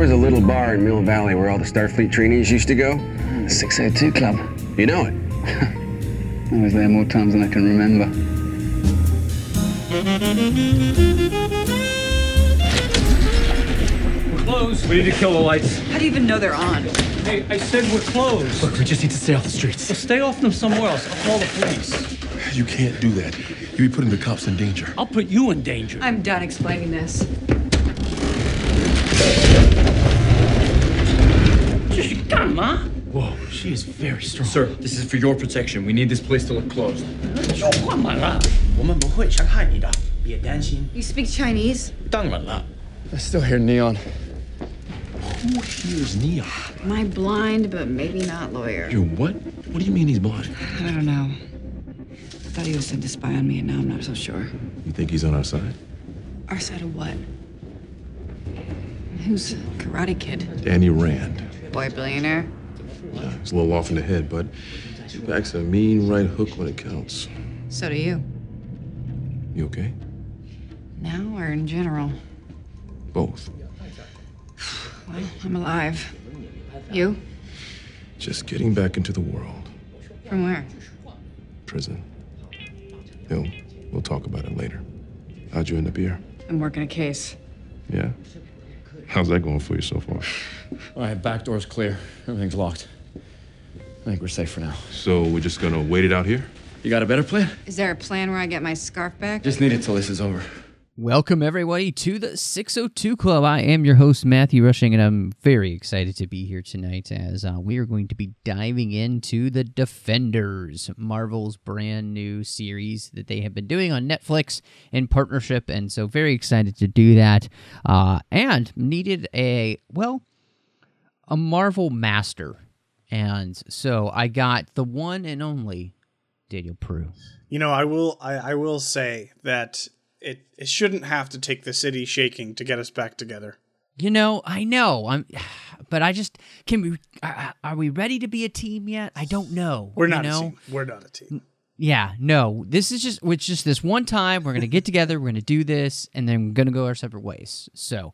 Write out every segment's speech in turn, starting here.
Was a little bar in Mill Valley where all the Starfleet trainees used to go. The 602 Club. You know it. I was there more times than I can remember. We're closed. We need to kill the lights. How do you even know they're on? Hey, I said we're closed. Look, we just need to stay off the streets. So stay off them somewhere else. I'll call the police. You can't do that. You'll be putting the cops in danger. I'll put you in danger. I'm done explaining this. Whoa, she is very strong. Sir, this is for your protection. We need this place to look closed. 我们不会伤害你的，别担心。 You speak Chinese? 当然了。 I still hear neon. Who hears neon? Am I blind, but maybe not lawyer? You're what? What do you mean he's blind? I don't know. I thought he was sent to spy on me, and now I'm not so sure. You think he's on our side? Our side of what? Who's Karate Kid? Danny Rand. Boy billionaire? Yeah, he's a little off in the head, but he backs a mean right hook when it counts. So do you. You okay? Now or in general? Both. Well, I'm alive. You? Just getting back into the world. From where? Prison. Hill, we'll talk about it later. How'd you end up here? I'm working a case. Yeah? How's that going for you so far? All right, back door's clear. Everything's locked. I think we're safe for now. So we're just gonna wait it out here? You got a better plan? Is there a plan where I get my scarf back? Just need it till this is over. Welcome, everybody, to the 602 Club. I am your host, Matthew Rushing, and I'm very excited to be here tonight as uh, we are going to be diving into The Defenders, Marvel's brand new series that they have been doing on Netflix in partnership. And so, very excited to do that. Uh, and needed a, well, a Marvel master. And so, I got the one and only Daniel Proulx. You know, I will I, I will say that it it shouldn't have to take the city shaking to get us back together. You know, I know. I'm, but I just can we? Are, are we ready to be a team yet? I don't know. We're you not know? a team. We're not a team. Yeah, no. This is just it's just this one time. We're gonna get together. We're gonna do this, and then we're gonna go our separate ways. So,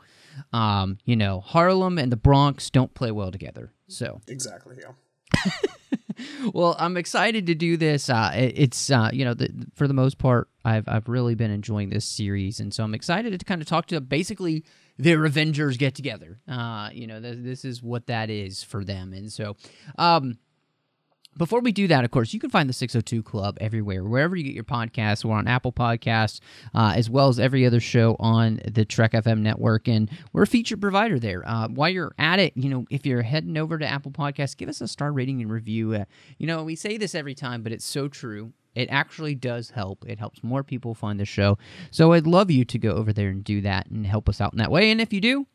um, you know, Harlem and the Bronx don't play well together. So, Exactly. Yeah. well, I'm excited to do this. Uh, it- it's uh, you know, the, for the most part, I've I've really been enjoying this series, and so I'm excited to kind of talk to basically their Avengers get together. Uh, you know, th- this is what that is for them, and so, um. Before we do that, of course, you can find the 602 Club everywhere, wherever you get your podcasts. We're on Apple Podcasts, uh, as well as every other show on the Trek FM network, and we're a featured provider there. Uh, while you're at it, you know, if you're heading over to Apple Podcasts, give us a star rating and review. Uh, you know, we say this every time, but it's so true. It actually does help. It helps more people find the show. So I'd love you to go over there and do that and help us out in that way. And if you do,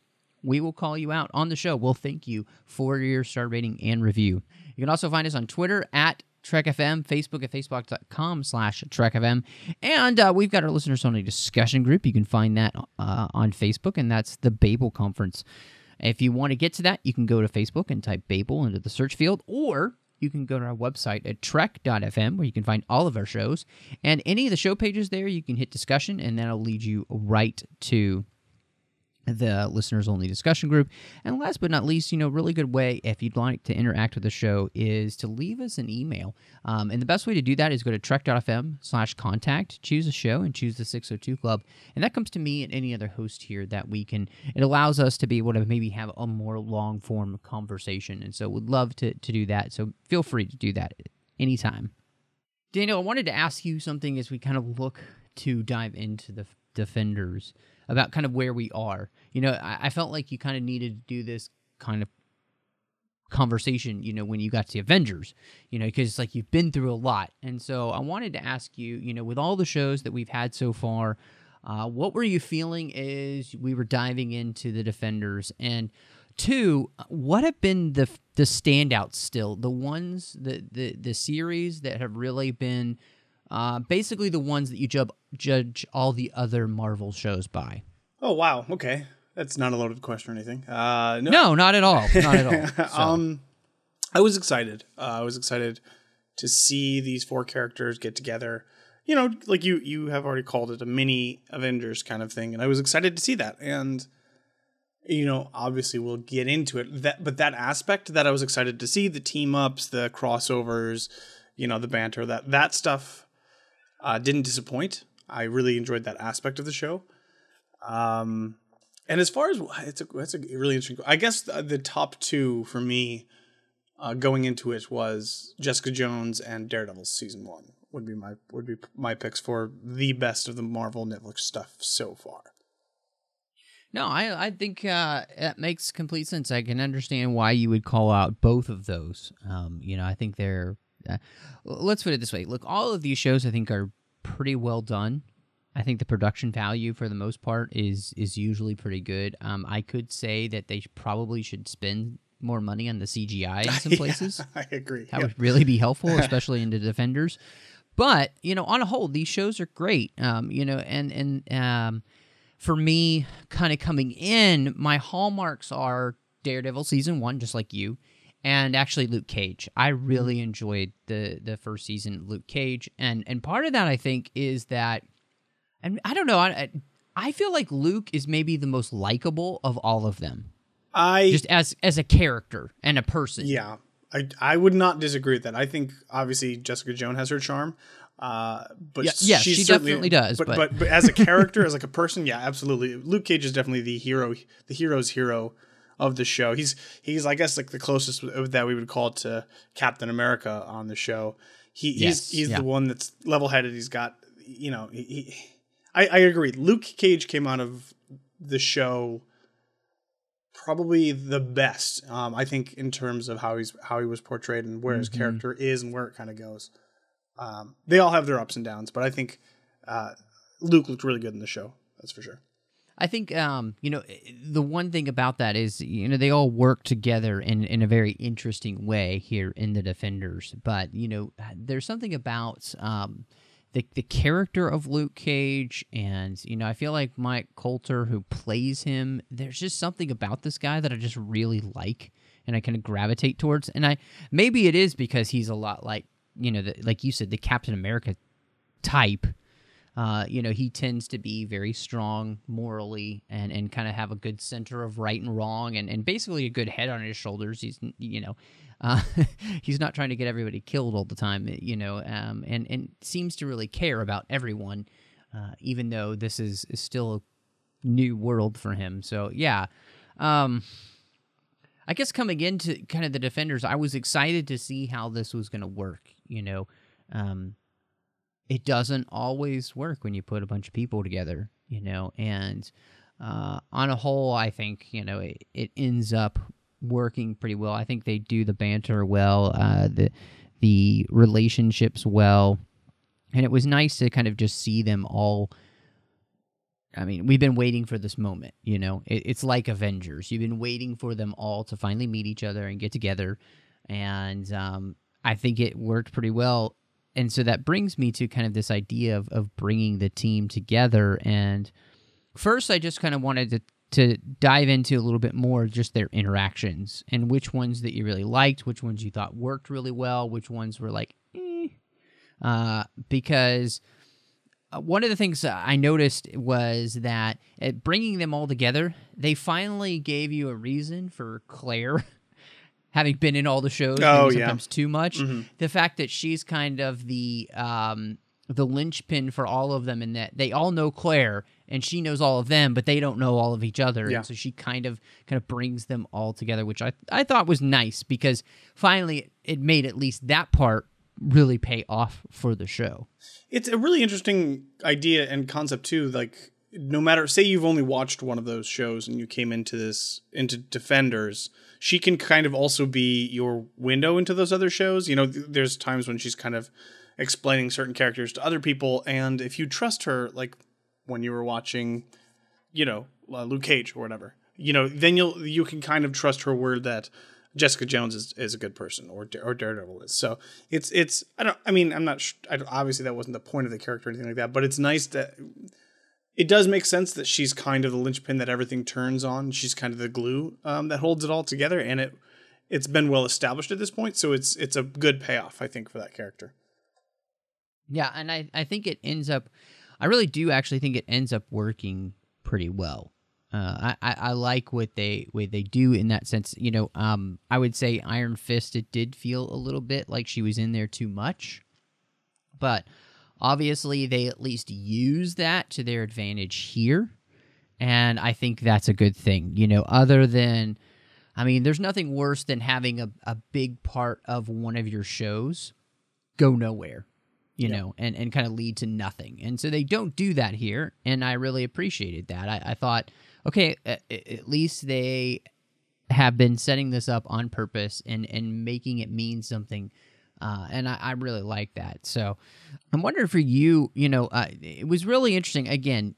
we will call you out on the show. We'll thank you for your star rating and review. You can also find us on Twitter at TrekFM, Facebook at facebook.com slash TrekFM. And uh, we've got our listeners only discussion group. You can find that uh, on Facebook, and that's the Babel Conference. If you want to get to that, you can go to Facebook and type Babel into the search field, or you can go to our website at trek.fm where you can find all of our shows. And any of the show pages there, you can hit discussion, and that'll lead you right to the listeners only discussion group. And last but not least, you know, really good way if you'd like to interact with the show is to leave us an email. Um, and the best way to do that is go to trek.fm slash contact, choose a show, and choose the 602 Club. And that comes to me and any other host here that we can, it allows us to be able to maybe have a more long form conversation. And so would love to, to do that. So feel free to do that anytime. Daniel, I wanted to ask you something as we kind of look to dive into the defenders about kind of where we are. You know, I, I felt like you kind of needed to do this kind of conversation, you know, when you got to Avengers, you know, because it's like you've been through a lot. And so I wanted to ask you, you know, with all the shows that we've had so far, Uh, what were you feeling as we were diving into the Defenders? And two, what have been the the standouts still? The ones the the the series that have really been uh, basically the ones that you judge judge all the other Marvel shows by. Oh wow, okay, that's not a loaded question or anything. Uh, no, No, not at all. Not at all. So, um, I was excited. Uh, I was excited to see these four characters get together. You know, like you you have already called it a mini Avengers kind of thing, and I was excited to see that. And you know, obviously we'll get into it. That but that aspect that I was excited to see the team ups, the crossovers, you know, the banter that that stuff uh, didn't disappoint. I really enjoyed that aspect of the show. Um, and as far as it's a that's a really interesting. I guess the, the top two for me uh, going into it was Jessica Jones and Daredevil season one would be my would be my picks for the best of the Marvel Netflix stuff so far. No, I I think uh, that makes complete sense. I can understand why you would call out both of those. Um, you know, I think they're. Uh, let's put it this way: look, all of these shows I think are pretty well done. I think the production value for the most part is is usually pretty good. Um, I could say that they probably should spend more money on the CGI in some Yeah, places. I agree. That Yep. would really be helpful, especially into defenders. But you know, on a whole, these shows are great. Um, you know, and and um, for me, kind of coming in, my hallmarks are Daredevil season one, just like you, and actually Luke Cage. I really enjoyed the the first season Luke Cage, and and part of that I think is that, and I don't know, I I feel like Luke is maybe the most likable of all of them, I just as as a character and a person. Yeah, I I would not disagree with that. I think obviously Jessica Jones has her charm, uh, but Yeah, she's she definitely does, But, but- but but as a character, as like a person, yeah, absolutely. Luke Cage is definitely the hero, the hero's hero of the show. He's he's I guess like the closest that we would call to Captain America on the show. He Yes, he's he's yeah. the one that's level headed. He's got you know he, he I I agree. Luke Cage came out of the show probably the best. Um, I think in terms of how he's how he was portrayed and where his Mhm. character is and where it kind of goes. Um, they all have their ups and downs, but I think uh, Luke looked really good in the show. That's for sure. I think um, you know the one thing about that is you know they all work together in in a very interesting way here in the Defenders. But you know there's something about um, the the character of Luke Cage, and you know I feel like Mike Colter who plays him. There's just something about this guy that I just really like, and I kind of gravitate towards. And I maybe it is because he's a lot like you know the, like you said the Captain America type uh, you know, he tends to be very strong morally and, and kind of have a good center of right and wrong and, and basically a good head on his shoulders. He's, you know, uh, he's not trying to get everybody killed all the time, you know, um, and, and seems to really care about everyone, uh, even though this is, is still a new world for him. So, yeah. Um, I guess coming into kind of the defenders, I was excited to see how this was going to work. You know, um, it doesn't always work when you put a bunch of people together. You know, and uh, on a whole, I think you know it, it ends up working pretty well. I think they do the banter well, uh, the the relationships well, and it was nice to kind of just see them all. I mean, we've been waiting for this moment, you know. It, it's like Avengers. You've been waiting for them all to finally meet each other and get together, and um, I think it worked pretty well. And so that brings me to kind of this idea of of bringing the team together. And first, I just kind of wanted to to dive into a little bit more just their interactions and which ones that you really liked, which ones you thought worked really well, which ones were like, eh. uh, because uh, one of the things I noticed was that at bringing them all together, they finally gave you a reason for Claire, having been in all the shows, Oh, yeah. sometimes too much. Mhm. The fact that she's kind of the um, the linchpin for all of them, in that they all know Claire and she knows all of them, but they don't know all of each other. Yeah. And so she kind of kind of brings them all together, which I I thought was nice because finally it made at least that part really pay off for the show. It's a really interesting idea and concept too. Like, no matter say you've only watched one of those shows and you came into this into Defenders, she can kind of also be your window into those other shows. You know, th- there's times when she's kind of explaining certain characters to other people, and if you trust her, like when you were watching, you know, uh, Luke Cage or whatever. You know, then you'll you can kind of trust her word that Jessica Jones is, is a good person or or Daredevil is. So it's it's I don't I mean I'm not sh- I obviously that wasn't the point of the character or anything like that, but it's nice that it does make sense that she's kind of the linchpin that everything turns on. She's kind of the glue um, that holds it all together, and it it's been well established at this point. So it's it's a good payoff, I think, for that character. Yeah, and I I think it ends up. I really do actually think it ends up working pretty well. Uh, I, I, I like what they what they do in that sense. You know, um, I would say Iron Fist. It did feel a little bit like she was in there too much, but obviously they at least use that to their advantage here, and I think that's a good thing. You know, other than, I mean, there's nothing worse than having a, a big part of one of your shows go nowhere you know, and, and kind of lead to nothing. And so they don't do that here. And I really appreciated that. I, I thought, okay, at, at, least they have been setting this up on purpose and, and making it mean something. Uh, and I, I, really like that. So I'm wondering for you, you know, uh, it was really interesting. Again,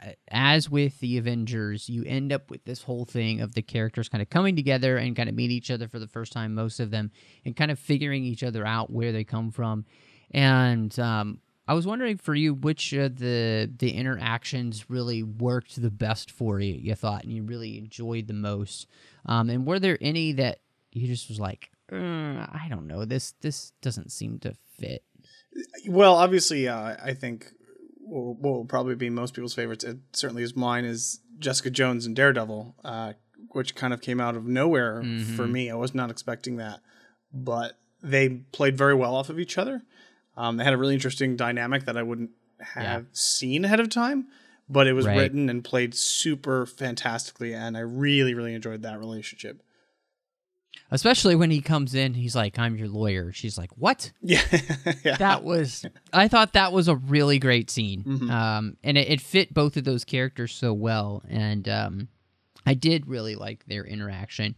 uh, as with the Avengers, you end up with this whole thing of the characters kind of coming together and kind of meet each other for the first time, most of them, and kind of figuring each other out where they come from and um, I was wondering for you which of the the interactions really worked the best for you. You thought, and you really enjoyed the most. Um, and were there any that you just was like, uh, I don't know, this this doesn't seem to fit. Well, obviously, uh, I think what will probably be most people's favorites. It certainly is mine. Is Jessica Jones and Daredevil, uh, which kind of came out of nowhere mm-hmm. for me. I was not expecting that, but they played very well off of each other. Um, they had a really interesting dynamic that I wouldn't have yeah. seen ahead of time, but it was right. written and played super fantastically, and I really, really enjoyed that relationship. Especially when he comes in, he's like, "I'm your lawyer." She's like, "What?" Yeah, yeah. that was. I thought that was a really great scene, mm-hmm. um, and it, it, fit both of those characters so well, and um, I did really like their interaction.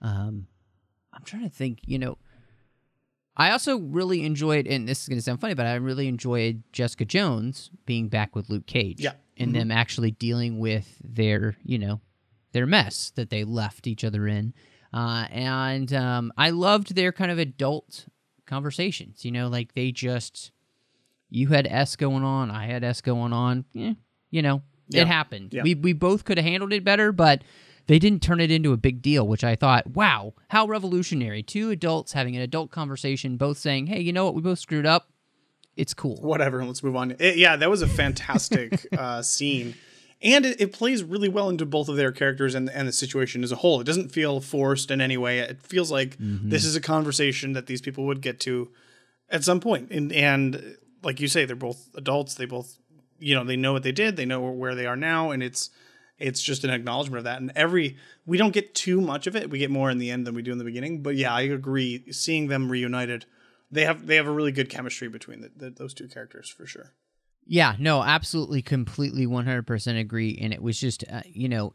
Um, I'm trying to think, you know, I also really enjoyed, and this is going to sound funny, but I really enjoyed Jessica Jones being back with Luke Cage. Yeah. And mm-hmm. them actually dealing with their, you know, their mess that they left each other in. Uh, and um, I loved their kind of adult conversations. You know, like they just, you had S going on, I had S going on. Yeah, you know, yeah. it happened. Yeah. We we both could have handled it better, but they didn't turn it into a big deal, which I thought, wow, how revolutionary. Two adults having an adult conversation, both saying, hey, you know what, we both screwed up. It's cool. Whatever, let's move on. It, yeah, that was a fantastic uh, scene. And it, it, plays really well into both of their characters and, and the situation as a whole. It doesn't feel forced in any way. It feels like mm-hmm. this is a conversation that these people would get to at some point. And, and like you say, they're both adults. They both, you know, they know what they did. They know where they are now. And it's, it's just an acknowledgement of that. And every we don't get too much of it. We get more in the end than we do in the beginning. But yeah, I agree. Seeing them reunited, they have they have a really good chemistry between the, the, those two characters for sure. Yeah, no, absolutely, completely, one hundred percent agree. And it was just, uh, you know,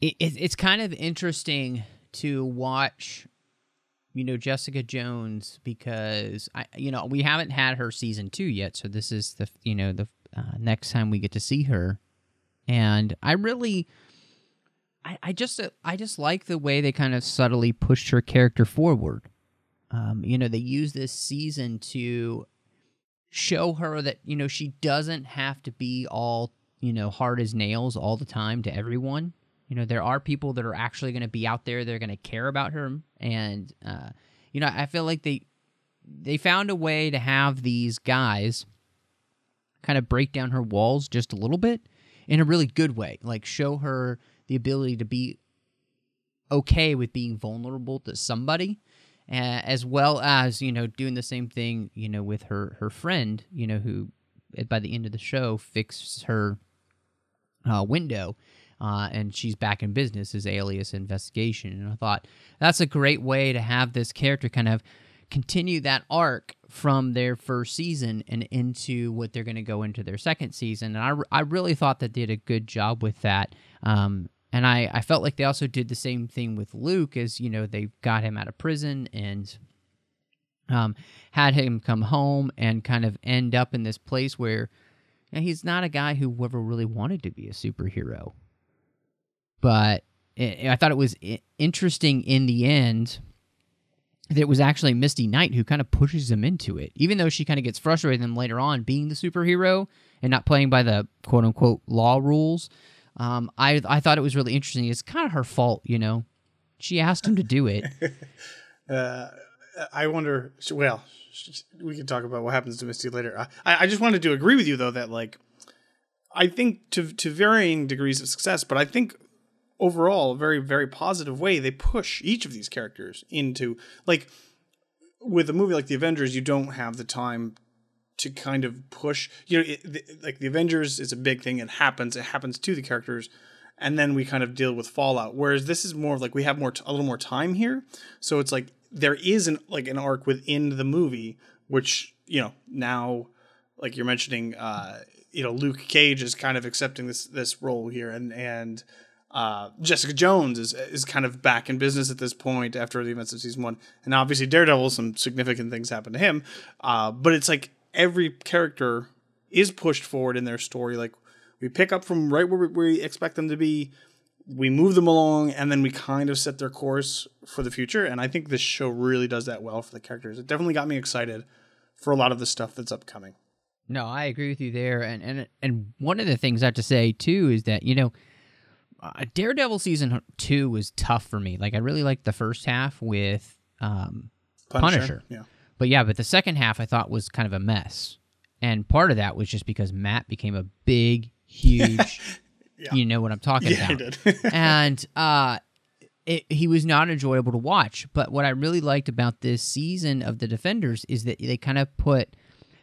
it, it, it's kind of interesting to watch you know Jessica Jones because I you know we haven't had her season 2 yet so this is the you know the uh, next time we get to see her and I really, I, I just I just like the way they kind of subtly pushed her character forward. Um, you know, they use this season to show her that you know she doesn't have to be all you know hard as nails all the time to everyone. You know, there are people that are actually going to be out there. They're going to care about her, and uh, you know, I feel like they they found a way to have these guys kind of break down her walls just a little bit in a really good way. Like show her the ability to be okay with being vulnerable to somebody, as well as you know doing the same thing you know with her her friend you know who by the end of the show fixes her uh, window. Uh, and she's back in business as alias investigation and i thought that's a great way to have this character kind of continue that arc from their first season and into what they're going to go into their second season. And I, I really thought that they did a good job with that. Um, and I, I felt like they also did the same thing with Luke, as you know, they got him out of prison and um, had him come home and kind of end up in this place where and he's not a guy who ever really wanted to be a superhero. But i I thought it was interesting in the end that it was actually Misty Knight who kind of pushes him into it, even though she kind of gets frustrated with him later on being the superhero and not playing by the quote unquote law rules. Um, I I thought it was really interesting. It's kind of her fault, you know. She asked him to do it. Uh, I wonder. Well, we can talk about what happens to Misty later. I, I just wanted to agree with you though that like, I think to to varying degrees of success, but I think overall, a very very positive way they push each of these characters into like with a movie like the Avengers, you don't have the time to kind of push. You know, it, the, like the Avengers is a big thing. It happens. It happens to the characters, and then we kind of deal with fallout. Whereas this is more of like we have more t- a little more time here, so it's like there is an like an arc within the movie, which you know now, like you're mentioning, uh, you know Luke Cage is kind of accepting this this role here, and and uh, Jessica Jones is is kind of back in business at this point after the events of season one, and obviously Daredevil, some significant things happen to him. Uh, but it's like every character is pushed forward in their story. Like we pick up from right where we, we expect them to be, we move them along, and then we kind of set their course for the future. And I think this show really does that well for the characters. It definitely got me excited for a lot of the stuff that's upcoming. No, I agree with you there, and and and one of the things I have to say too is that you know, uh, Daredevil season two was tough for me. Like I really liked the first half with um, Punisher, Punisher, yeah. But yeah, but the second half I thought was kind of a mess, and part of that was just because Matt became a big, huge, you know what I'm talking Yeah, he about, did. and uh, it, he was not enjoyable to watch. But what I really liked about this season of the Defenders is that they kind of put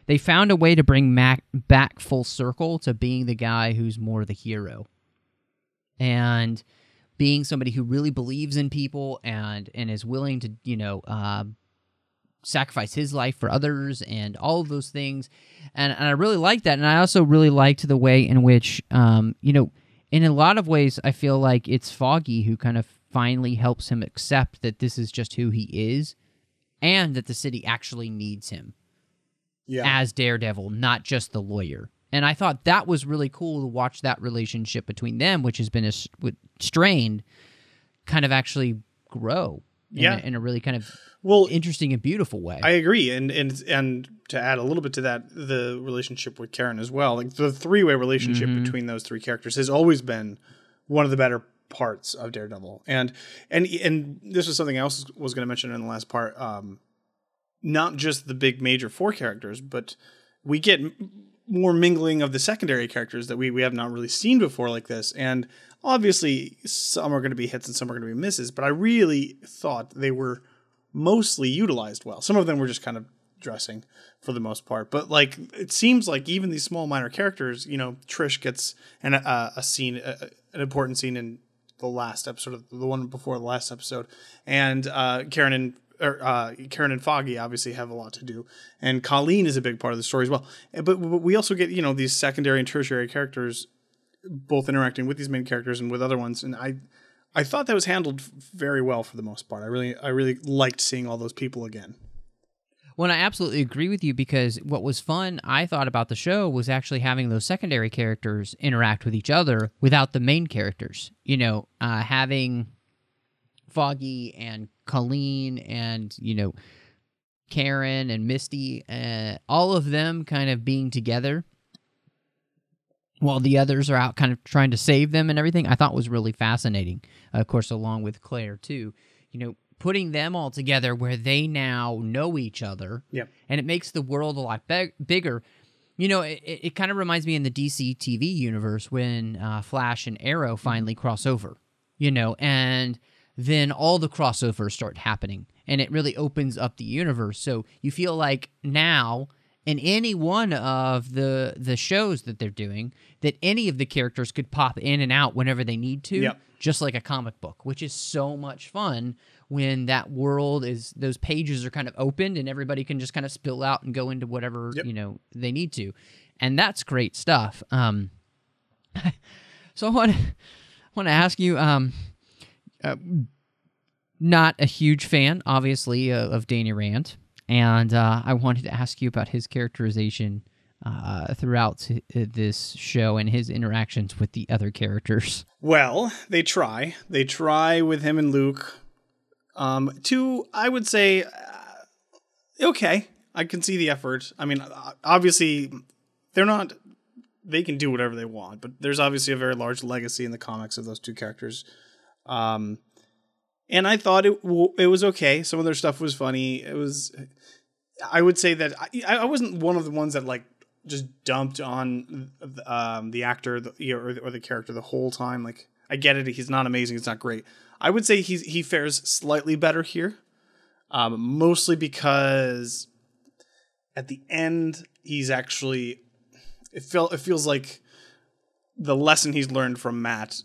they found a way to bring Matt back full circle to being the guy who's more the hero and being somebody who really believes in people and and is willing to you know uh, sacrifice his life for others and all of those things and, and i really liked that and i also really liked the way in which um, you know in a lot of ways i feel like it's foggy who kind of finally helps him accept that this is just who he is and that the city actually needs him Yeah. as Daredevil, not just the lawyer. And I thought that was really cool to watch that relationship between them, which has been a, strained, kind of actually grow. In Yeah. a, in a really kind of well interesting and beautiful way. I agree, and and and to add a little bit to that, the relationship with Karen as well, like the three way relationship Mhm. between those three characters has always been one of the better parts of Daredevil, and and and this was something else was going to mention in the last part. Um, not just the big major four characters, but we get more mingling of the secondary characters that we we have not really seen before like this, and obviously some are going to be hits and some are going to be misses. But I really thought they were mostly utilized well. Some of them were just kind of dressing for the most part, but like it seems like even these small minor characters, you know, Trish gets an uh, a scene, a, an important scene in the last episode the one before the last episode, and uh, Karen and or uh, Karen and Foggy obviously have a lot to do, and Colleen is a big part of the story as well. But, but we also get you know these secondary and tertiary characters both interacting with these main characters and with other ones, and I I thought that was handled very well for the most part. I really I really liked seeing all those people again. Well, I absolutely agree with you because what was fun, I thought about the show, was actually having those secondary characters interact with each other without the main characters. You know, uh, having Foggy and Colleen and, you know, Karen and Misty, uh, all of them kind of being together while the others are out kind of trying to save them and everything, I thought was really fascinating. of course, along with Claire, too. You know, putting them all together where they now know each other. Yep. And it makes the world a lot be- bigger. You know, it, it kind of reminds me in the DC TV universe when uh, Flash and Arrow finally cross over, you know, and then all the crossovers start happening and it really opens up the universe. So you feel like now in any one of the the shows that they're doing that any of the characters could pop in and out whenever they need to Yep. just like a comic book which is so much fun when that world is those pages are kind of opened and everybody can just kind of spill out and go into whatever you know they need to and that's great stuff um so i want to want to ask you um not a huge fan obviously uh, of danny rand and uh, i wanted to ask you about his characterization uh, throughout uh, this show and his interactions with the other characters. Well, they try. They try with him and Luke. Um, to I would say, uh, okay, I can see the effort. I mean, obviously, they're not. They can do whatever they want, but there's obviously a very large legacy in the comics of those two characters. Um, and I thought it w- it was okay. Some of their stuff was funny. It was. I would say that I, I wasn't one of the ones that like just dumped on um, the actor the, or, or the character the whole time. Like I get it, he's not amazing, it's not great. I would say he's he fares slightly better here, um, mostly because at the end he's actually it felt it feels like the lesson he's learned from Matt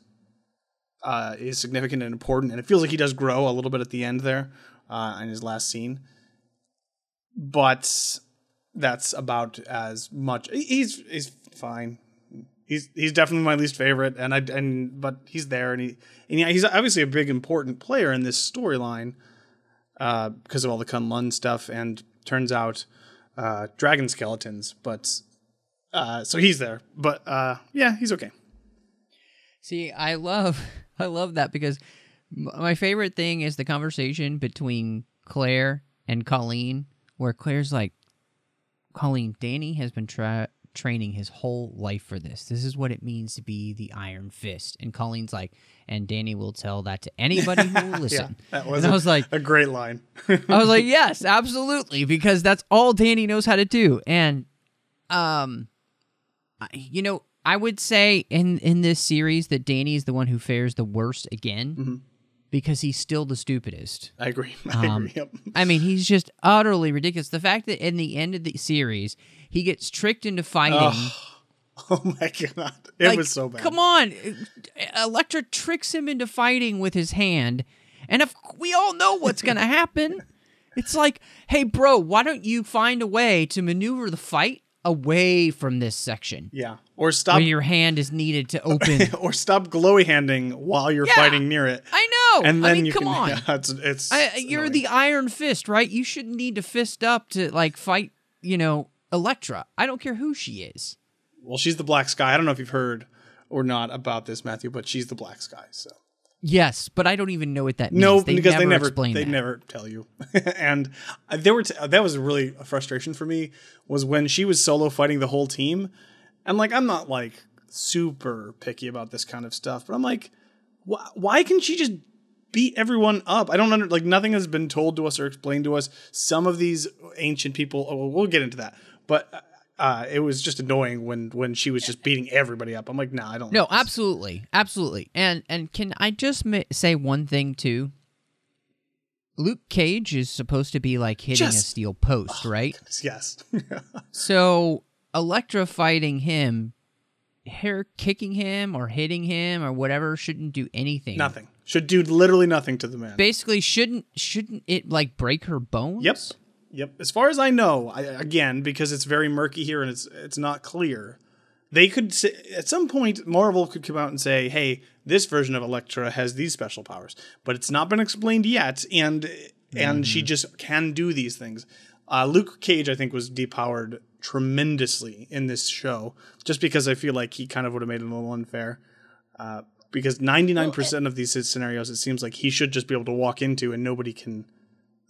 uh, is significant and important, and it feels like he does grow a little bit at the end there uh, in his last scene. But that's about as much. He's he's fine. He's he's definitely my least favorite, and I and but he's there, and he and yeah, he's obviously a big important player in this storyline uh, because of all the Kunlun stuff, and turns out uh, dragon skeletons. But uh, so he's there, but uh, yeah, he's okay. See, I love I love that because my favorite thing is the conversation between Claire and Colleen, where Claire's like, Colleen, Danny has been tra- training his whole life for this. This is what it means to be the Iron Fist. And Colleen's like, and Danny will tell that to anybody who will listen. yeah, that was and a, I was like, a great line. I was like, yes, absolutely, because that's all Danny knows how to do. And, um, you know, I would say in in this series that Danny is the one who fares the worst again. Mm-hmm. Because he's still the stupidest. I agree. I Um, agree. Yep. I mean, he's just utterly ridiculous. The fact that in the end of the series, he gets tricked into fighting. Oh my god, it Like, was so bad. Come on, Elektra tricks him into fighting with his hand, and if we all know what's gonna happen, it's like, hey, bro, why don't you find a way to maneuver the fight away from this section? Yeah, or stop. where your hand is needed to open. or stop glowy handing while you're Yeah, fighting near it. I know. And then I mean, you come can, on. Yeah, it's it's. I, you're annoying. the Iron Fist, right? You shouldn't need to fist up to like fight, you know, Elektra. I don't care who she is. well, she's the Black Sky. I don't know if you've heard or not about this, Matthew, but she's the Black Sky. So Yes, but I don't even know what that means. no, they because never they never explain they that. never tell you. and uh, there were t- that was really a frustration for me was when she was solo fighting the whole team, and like I'm not like super picky about this kind of stuff, but I'm like, why, why can she just beat everyone up? I don't under like nothing has been told to us or explained to us. Some of these ancient people, oh, well, we'll get into that, but. Uh, it was just annoying when when she was just beating everybody up. I'm like, nah, I don't. No, like absolutely, absolutely. And and can I just ma- say one thing too? Luke Cage is supposed to be like hitting a steel post, right? Yes. So Elektra fighting him, her kicking him or hitting him or whatever shouldn't do anything. nothing should do literally nothing to the man. Basically, shouldn't shouldn't it like break her bones? Yep. Yep. As far as I know, I, again, because it's very murky here and it's it's not clear, they could say, at some point Marvel could come out and say, "Hey, this version of Elektra has these special powers," but it's not been explained yet, and and she just can do these things. Uh, Luke Cage, I think, was depowered tremendously in this show, just because I feel like he kind of would have made it a little unfair. Uh, because ninety nine percent of these scenarios, it seems like he should just be able to walk into, and nobody can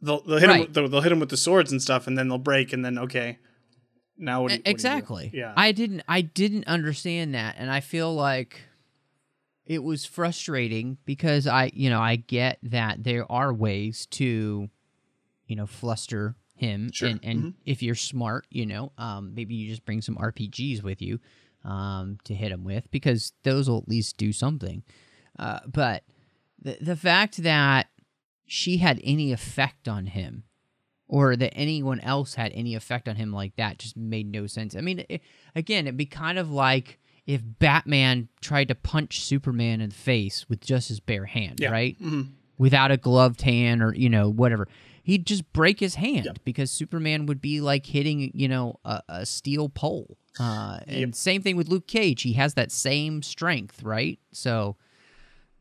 they'll, they'll hit him. Right. With, they'll, they'll hit him with the swords and stuff, and then they'll break, and then okay, now what? do what do exactly. Yeah. I didn't I didn't understand that and I feel like it was frustrating because I, you know, I get that there are ways to you know, fluster him Sure. and and Mhm. if you're smart, you know, um maybe you just bring some RPGs with you um to hit him with because those will at least do something. Uh but the the fact that she had any effect on him or that anyone else had any effect on him like that just made no sense. I mean, it, again, it'd be kind of like if Batman tried to punch Superman in the face with just his bare hand, Yeah. right? Mhm. Without a gloved hand or, you know, whatever. He'd just break his hand because Superman would be like hitting, you know, a, a steel pole. Uh, and Yep. same thing with Luke Cage. He has that same strength, right? So,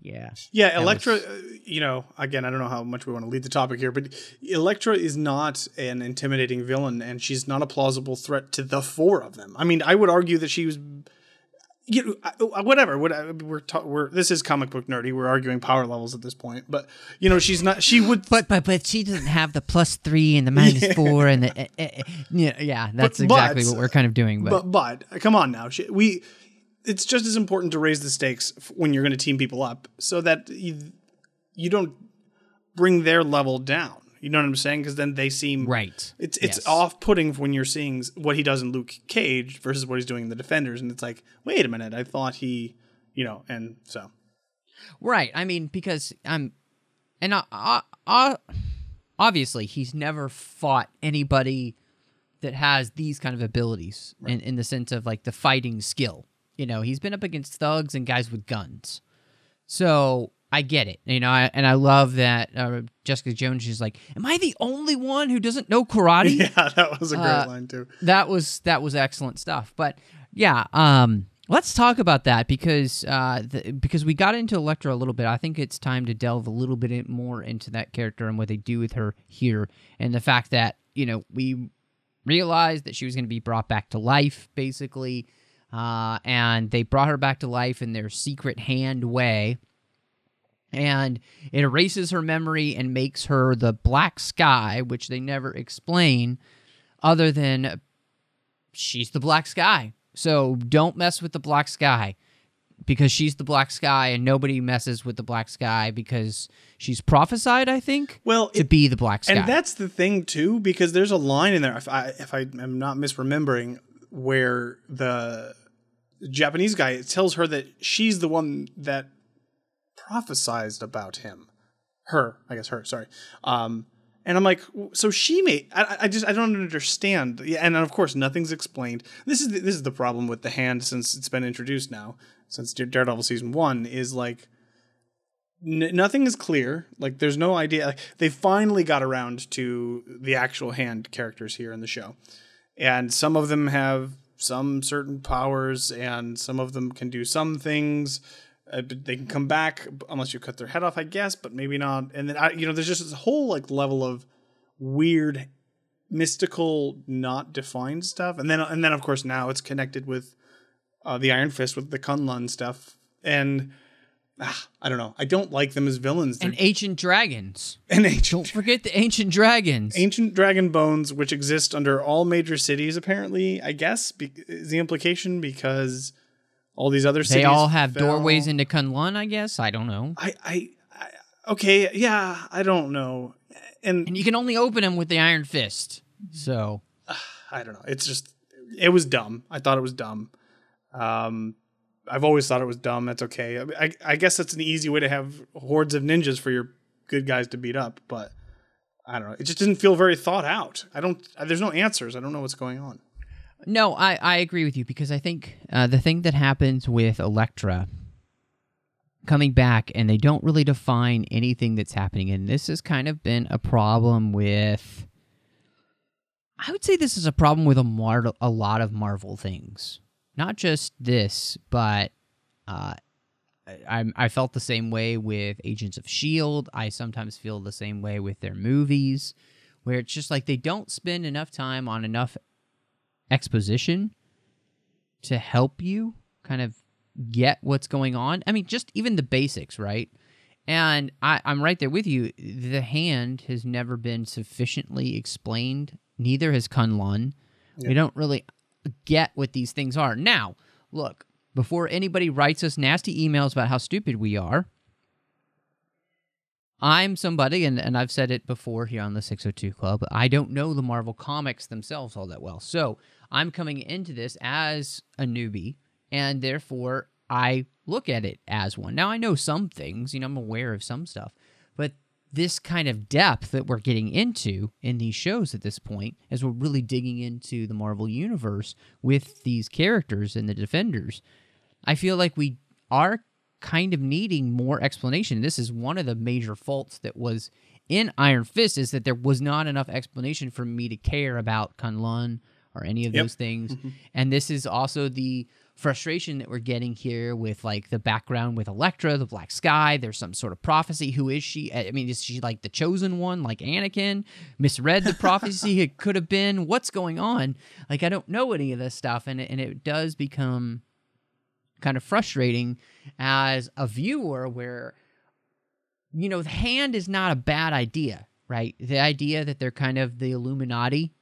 Yeah. Yeah, That Elektra, was- uh, you know, again, I don't know how much we want to lead the topic here, but Elektra is not an intimidating villain and she's not a plausible threat to the four of them. I mean, I would argue that she was you know, whatever. What we're ta- we're this is comic book nerdy. We're arguing power levels at this point, but you know, she's not. She would, but but but she doesn't have the plus three and the minus Yeah. four and the uh, uh, uh, yeah yeah. That's But- exactly but- what we're kind of doing. But, but but come on now, she, we. It's just as important to raise the stakes when you're going to team people up, so that you, you don't bring their level down. You know what I'm saying? Because then they seem right. It's it's Yes. off-putting when you're seeing what he does in Luke Cage versus what he's doing in the Defenders, and it's like, wait a minute, I thought he, you know, and so Right. I mean, because I'm, and I, I, obviously he's never fought anybody that has these kind of abilities in, in the sense of like the fighting skill. You know, he's been up against thugs and guys with guns. So I get it. You know, I, and I love that uh, Jessica Jones. She's like, "Am I the only one who doesn't know karate?" yeah, that was a great Uh, line too. that was that was excellent stuff. But yeah, um, let's talk about that because uh, the, because we got into Elektra a little bit. I think it's time to delve a little bit more into that character and what they do with her here, and the fact that you know we realized that she was going to be brought back to life, basically, uh, and they brought her back to life in their secret hand way. And it erases her memory and makes her the black sky, which they never explain, other than she's the black sky. So don't mess with the black sky because she's the black sky and nobody messes with the black sky because she's prophesied, I think, well, to be the black sky. And that's the thing too, because there's a line in there. If I if I am not misremembering, where the Japanese guy tells her that she's the one that prophesized about him. Her, I guess her. Sorry. Um, and I'm like, so she made. I, I just I don't understand. And of course nothing's explained. This is the, this is the problem with the hand since it's been introduced now since Daredevil season one is like n- nothing is clear. Like there's no idea. Like, they finally got around to the actual hand characters here in the show, and some of them have some certain powers, and some of them can do some things. Uh, they can come back unless you cut their head off, I guess, but maybe not. And then I, you know, there's just this whole like level of weird, mystical, not defined stuff, and then and then of course now it's connected with uh, the Iron Fist with the Kunlun stuff, and ah, I don't know. I don't like them as villains. and They're- ancient dragons. and ancient, Don't forget the ancient dragons. ancient dragon bones, which exist under all major cities, apparently. I guess be- is the implication because all these other cities they all have fell. doorways into Kunlun, I guess. I don't know. I, I, I, okay, yeah, I don't know, and And you can only open them with the Iron Fist. So I don't know. It's just it was dumb. I thought it was dumb. Um, I've always thought it was dumb. That's okay. I, I, I guess that's an easy way to have hordes of ninjas for your good guys to beat up, but I don't know. It just didn't feel very thought out. I don't. There's no answers. I don't know what's going on. No, I, I agree with you because I think uh, the thing that happens with Elektra coming back and they don't really define anything that's happening, and this has kind of been a problem with. I would say this is a problem with a, mar- a lot of Marvel things, not just this, but uh, I, I felt the same way with Agents of Shield. I sometimes feel the same way with their movies, where it's just like they don't spend enough time on enough exposition to help you kind of get what's going on. I mean, just even the basics, right? And I, I'm right there with you. The hand has never been sufficiently explained. Neither has Kunlun. We don't really get what these things are. Now, look, before anybody writes us nasty emails about how stupid we are, I'm somebody, and, and I've said it before here on the 602 Club, I don't know the Marvel comics themselves all that well. So I'm coming into this as a newbie, and therefore I look at it as one. Now I know some things, you know, I'm aware of some stuff, this kind of depth that we're getting into in these shows at this point, as we're really digging into the Marvel Universe with these characters and the Defenders, I feel like we are kind of needing more explanation. This is one of the major faults that was in Iron Fist is that there was not enough explanation for me to care about Kunlun or any of Yep. those things. And this is also the frustration that we're getting here with like the background with Elektra, the Black Sky. There's some sort of prophecy. Who is she? I mean, is she like the chosen one, like Anakin? Misread the prophecy? it could have been. What's going on? Like, I don't know any of this stuff, and it, and it does become kind of frustrating as a viewer where you know the hand is not a bad idea right the idea that they're kind of the illuminati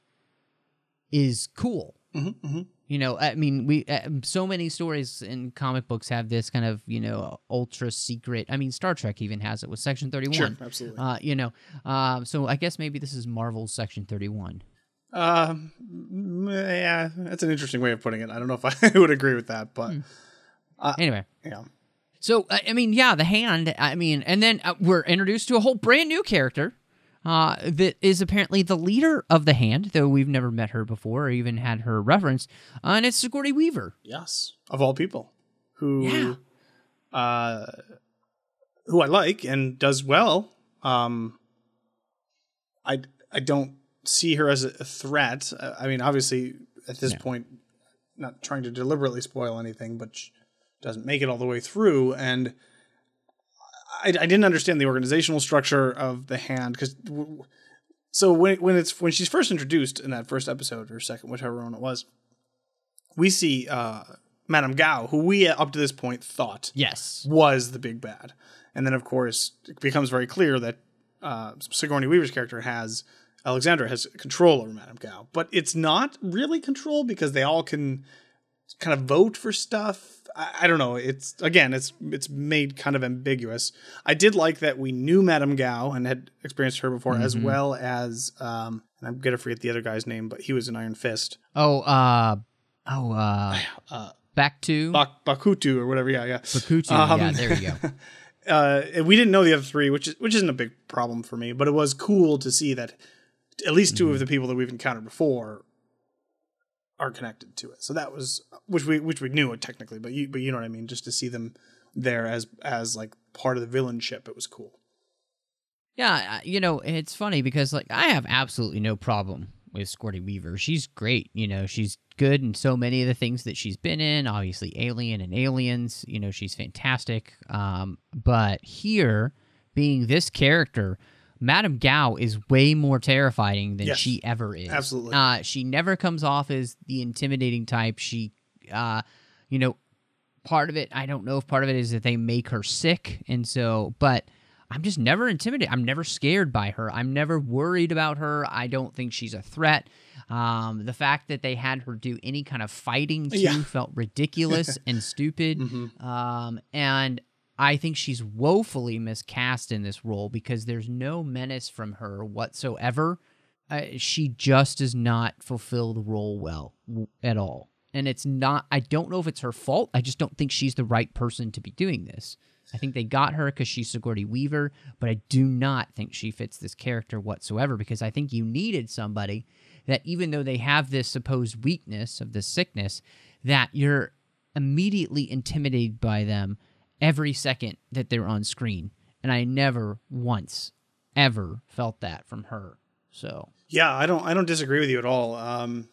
is cool Mm-hmm, you know i mean we uh, so many stories in comic books have this kind of you know ultra secret i mean star trek even has it with section 31 Sure, absolutely. uh, you know um, so i guess maybe this is marvel's section 31 Uh, mm, yeah, that's an interesting way of putting it. I don't know if I would agree with that, but uh, anyway yeah. So I I mean, yeah, the hand. I mean, and then uh, we're introduced to a whole brand new character uh, that is apparently the leader of the hand, though we've never met her before or even had her referenced. Uh, and it's Sigourney Weaver. Yes, of all people, who Yeah. uh, who I like and does well. Um, I I don't see her as a, threat. I mean, obviously, at this No. point, not trying to deliberately spoil anything, but she doesn't make it all the way through. And I, I didn't understand the organizational structure of the hand because. So when when it's when she's first introduced in that first episode or second, whichever one it was, we see uh, Madame Gao, who we up to this point thought yes was the big bad, and then of course it becomes very clear that uh, Sigourney Weaver's character has Alexandra has control over Madame Gao, but it's not really control because they all can kind of vote for stuff. I, I don't know. It's again, it's it's made kind of ambiguous. I did like that we knew Madame Gao and had experienced her before, as Mhm. well as um, and I'm gonna forget the other guy's name, but he was in Iron Fist. Oh, uh, oh, uh, Uh, back to Bak- Bakuto or whatever. Yeah, yeah. Bakuto. Um, yeah, there you go. uh, and we didn't know the other three, which is which isn't a big problem for me, but it was cool to see that at least 2 Mm-hmm. of the people that we've encountered before are connected to it. So that was which we which we knew technically, but you but you know what I mean. Just to see them there as as like part of the villain ship, it was cool. Yeah, you know, it's funny because like I have absolutely no problem with Sigourney Weaver. She's great. You know, she's good in so many of the things that she's been in. Obviously, Alien and Aliens. You know, she's fantastic. Um, but here, being this character, Madame Gao is way more terrifying than Yes, she ever is. absolutely. Uh, she never comes off as the intimidating type. She, uh, you know, part of it, I don't know if part of it is that they make her sick. And so, but I'm just never intimidated. I'm never scared by her. I'm never worried about her. I don't think she's a threat. Um, the fact that they had her do any kind of fighting too Yeah. felt ridiculous and stupid. Mhm. Um, and I think she's woefully miscast in this role because there's no menace from her whatsoever. Uh, she just does not fulfill the role well w- at all. And it's not, I don't know if it's her fault. I just don't think she's the right person to be doing this. I think they got her because she's Sigourney Weaver, but I do not think she fits this character whatsoever because I think you needed somebody that, even though they have this supposed weakness of this sickness, that you're immediately intimidated by them every second that they're on screen. And I never once ever felt that from her. So, Yeah, I don't I don't disagree with you at all. Um,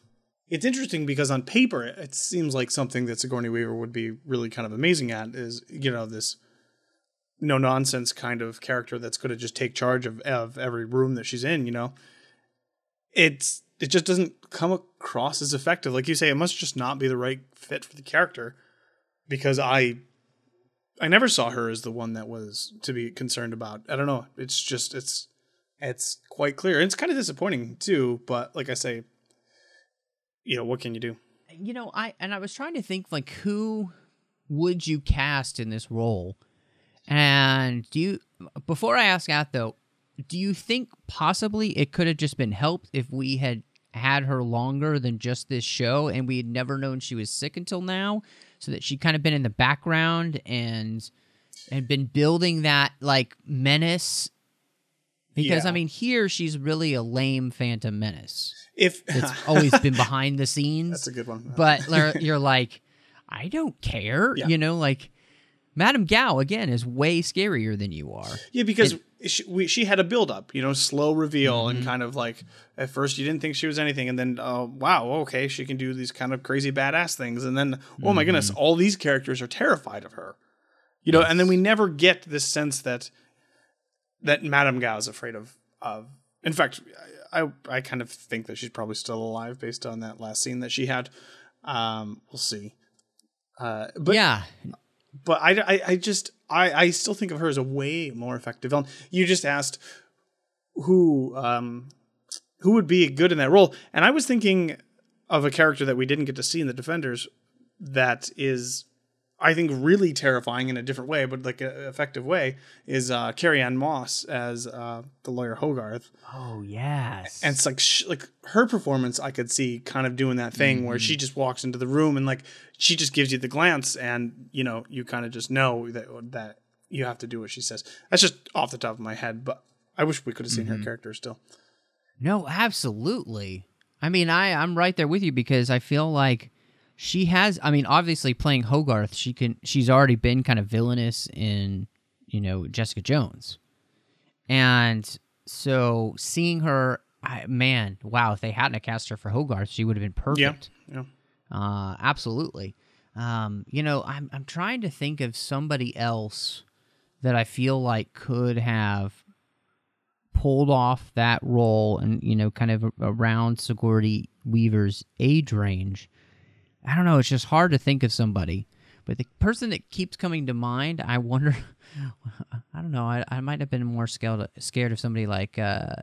it's interesting because on paper it seems like something that Sigourney Weaver would be really kind of amazing at is you know this no nonsense kind of character that's going to just take charge of of every room that she's in. You know, it's it just doesn't come across as effective. Like you say, it must just not be the right fit for the character because I I never saw her as the one that was to be concerned about. I don't know. It's just it's it's quite clear. It's kind of disappointing too, but like I say, you know, what can you do? you know, I and I was trying to think like who would you cast in this role? And do you before I ask that though, do you think possibly it could have just been helped if we had had her longer than just this show and we had never known she was sick until now so that she'd kind of been in the background and and been building that like menace because Yeah. I mean here she's really a lame phantom menace If it's always been behind the scenes. That's a good one. But you're- like, I don't care. Yeah. You know, like Madame Gao again is way scarier than you are. Yeah, because And- she, we, she had a build up, you know, slow reveal and kind of like at first you didn't think she was anything, and then uh, wow, okay, she can do these kind of crazy badass things, and then oh my goodness, all these characters are terrified of her, you know, and then we never get this sense that that Madame Gao is afraid of of. In fact, I I kind of think that she's probably still alive based on that last scene that she had. Um, we'll see. Uh, but yeah, but I, I, I just I, I still think of her as a way more effective villain. You just asked who um who would be good in that role, and I was thinking of a character that we didn't get to see in the Defenders that is I think really terrifying in a different way, but like an effective way, is uh, Carrie Ann Moss as uh, the lawyer Hogarth. Oh yes, and it's like sh- like her performance. I could see kind of doing that thing where she just walks into the room and like she just gives you the glance, and you know you kind of just know that that you have to do what she says. That's just off the top of my head, but I wish we could have seen her character still. No, absolutely. I mean, I I'm right there with you because I feel like she has. I mean, obviously playing Hogarth, she can. She's already been kind of villainous in you know Jessica Jones, and so seeing her, I, man, wow! If they hadn't cast her for Hogarth, she would have been perfect. Yeah. Uh, absolutely. Um, you know, I'm I'm trying to think of somebody else that I feel like could have pulled off that role and you know kind of around Sigourney Weaver's age range. I don't know. It's just hard to think of somebody, but the person that keeps coming to mind, I wonder. I don't know. I, I might have been more scared scared of somebody like uh,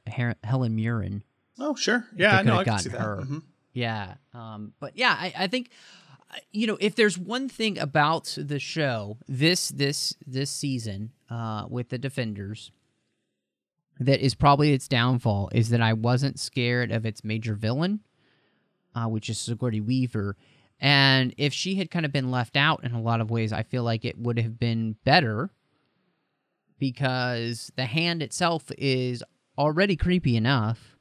Helen Mirren. Oh sure, yeah, I know. I can see that. her. Mhm. Yeah, um, but yeah, I, I think you know if there's one thing about the show this this this season uh, with the Defenders that is probably its downfall is that I wasn't scared of its major villain, uh, which is Sigourney Weaver. And if she had kind of been left out in a lot of ways, I feel like it would have been better because the hand itself is already creepy enough.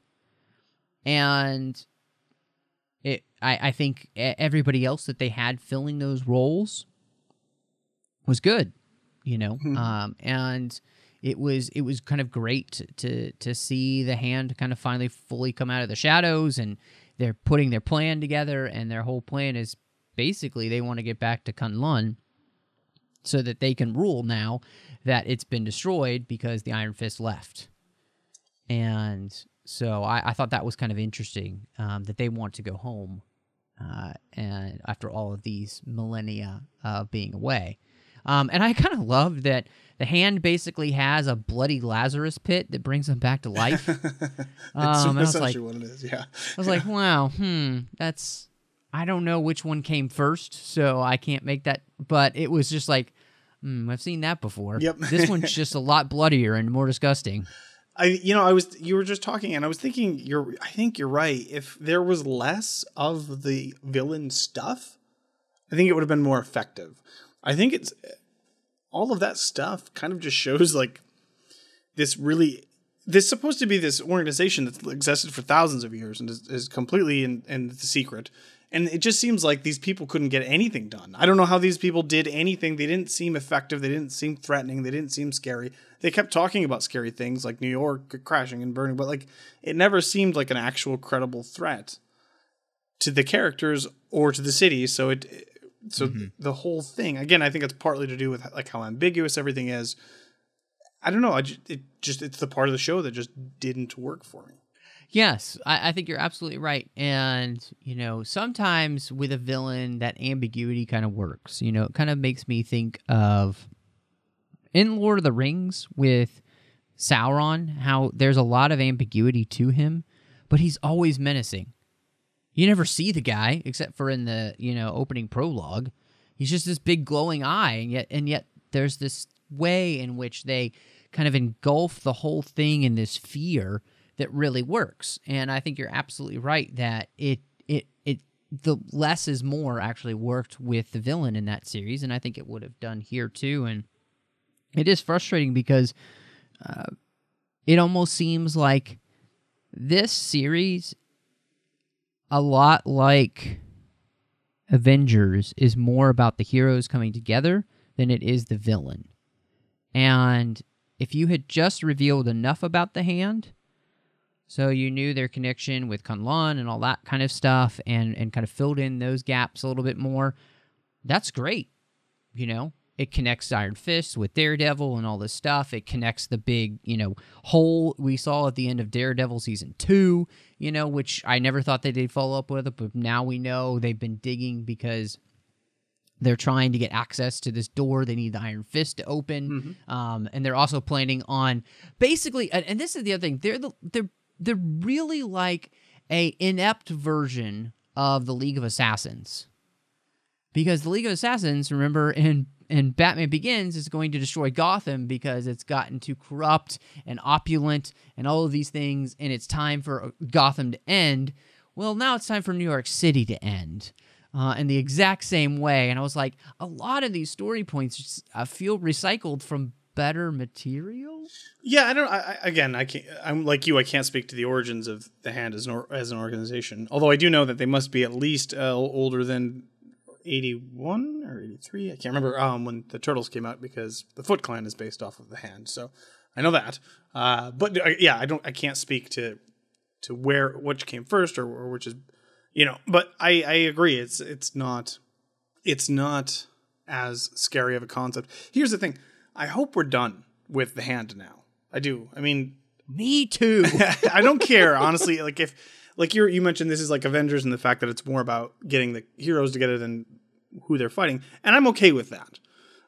And it, I, I think everybody else that they had filling those roles was good, you know, um, and it was it was kind of great to to see the hand kind of finally fully come out of the shadows, and they're putting their plan together, and their whole plan is basically they want to get back to Kunlun so that they can rule now that it's been destroyed because the Iron Fist left, and so I, I thought that was kind of interesting um, that they want to go home, uh, and after all of these millennia of being away. Um, and I kind of love that the hand basically has a bloody Lazarus pit that brings him back to life. That's Um, and I was like- what it is. Yeah. I was like, wow, hmm, that's. I don't know which one came first, so I can't make that. But it was just like, hmm, I've seen that before. Yep. this one's just a lot bloodier and more disgusting. I you know I was you were just talking and I was thinking you're I think you're right. If there was less of the villain stuff, I think it would have been more effective. I think it's all of that stuff kind of just shows like this really this supposed to be this organization that's existed for thousands of years and is, is completely in, in the secret. And it just seems like these people couldn't get anything done. I don't know how these people did anything. They didn't seem effective. They didn't seem threatening. They didn't seem scary. They kept talking about scary things like New York crashing and burning, but like it never seemed like an actual credible threat to the characters or to the city. So it so mm-hmm. the whole thing again, I think it's partly to do with like how ambiguous everything is. I don't know. I just, it just it's the part of the show that just didn't work for me. Yes, I, I think you're absolutely right. And, you know, sometimes with a villain, that ambiguity kind of works. You know, it kind of makes me think of in Lord of the Rings with Sauron, how there's a lot of ambiguity to him, but he's always menacing. You never see the guy except for in the, you know, opening prologue. He's just this big glowing eye, and yet and yet there's this way in which they kind of engulf the whole thing in this fear that really works. And I think you're absolutely right that it it it the less is more actually worked with the villain in that series, and I think it would have done here too. And it is frustrating because uh, it almost seems like this series, a lot like Avengers, is more about the heroes coming together than it is the villain. And if you had just revealed enough about the hand, so you knew their connection with Kunlun and all that kind of stuff, and and kind of filled in those gaps a little bit more, that's great. You know, it connects Iron Fist with Daredevil and all this stuff. It connects the big, you know, hole we saw at the end of Daredevil season two, you know, which I never thought that they'd follow up with, but now we know they've been digging because they're trying to get access to this door. They need the Iron Fist to open, Mm-hmm. um, and they're also planning on basically. And, and this is the other thing. They're the, they're they're really like a inept version of the League of Assassins, because the League of Assassins, remember in in Batman Begins, is going to destroy Gotham because it's gotten too corrupt and opulent and all of these things, and it's time for Gotham to end. Well, now it's time for New York City to end uh, in the exact same way. And I was like, a lot of these story points just, uh, feel recycled from better material. Yeah, I don't. I- again, I can't. I'm like you. I can't speak to the origins of the Hand as an or, as an organization. Although I do know that they must be at least uh, older than eighty one or eighty three. I can't remember um, when the Turtles came out because the Foot Clan is based off of the Hand. So I know that. Uh, but uh, yeah, I don't. I can't speak to to where which came first or, or which is you know. But I I agree. It's it's not it's not as scary of a concept. Here's the thing. I hope we're done with the hand now. I do. I mean, me too. I don't care honestly. Like if like you you mentioned this is like Avengers and the fact that it's more about getting the heroes together than who they're fighting, and I'm okay with that.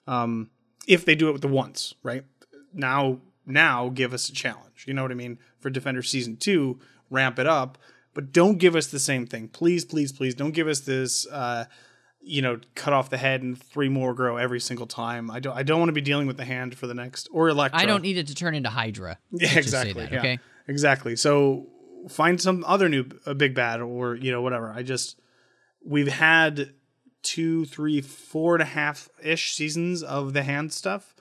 Um, if they do it with the once, right now, now give us a challenge. You know what I mean? For Defender season two, ramp it up, but don't give us the same thing, please, please, please. Don't give us this. Uh, you know, cut off the head and three more grow every single time. I don't. I don't want to be dealing with the hand for the next or Elektra. I don't need it to turn into Hydra. Yeah, Let's just say exactly. that, yeah, okay. exactly. So find some other new a big bad or you know whatever. I just we've had two, three, four and a half ish seasons of the hand stuff.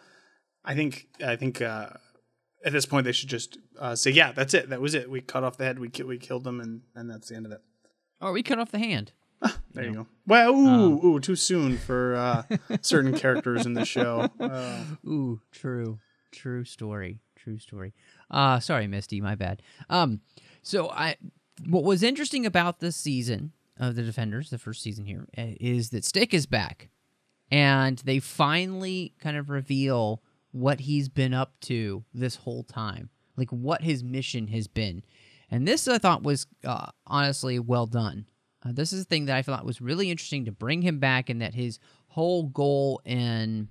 I think I think uh, at this point they should just uh, say yeah, that's it. That was it. We cut off the head. We ki- we killed them, and and that's the end of it. Or we cut off the hand. There you go. Well, ooh, ooh, too soon for uh, certain characters in the show. Uh, Ooh, true, true story, true story. Uh sorry, Misty, my bad. Um, so I, what was interesting about this season of the Defenders, the first season here, uh, that Stick is back, and they finally kind of reveal what he's been up to this whole time, like what his mission has been, and this I thought was uh, honestly well done. Uh, this is a thing that I thought was really interesting to bring him back, and that his whole goal in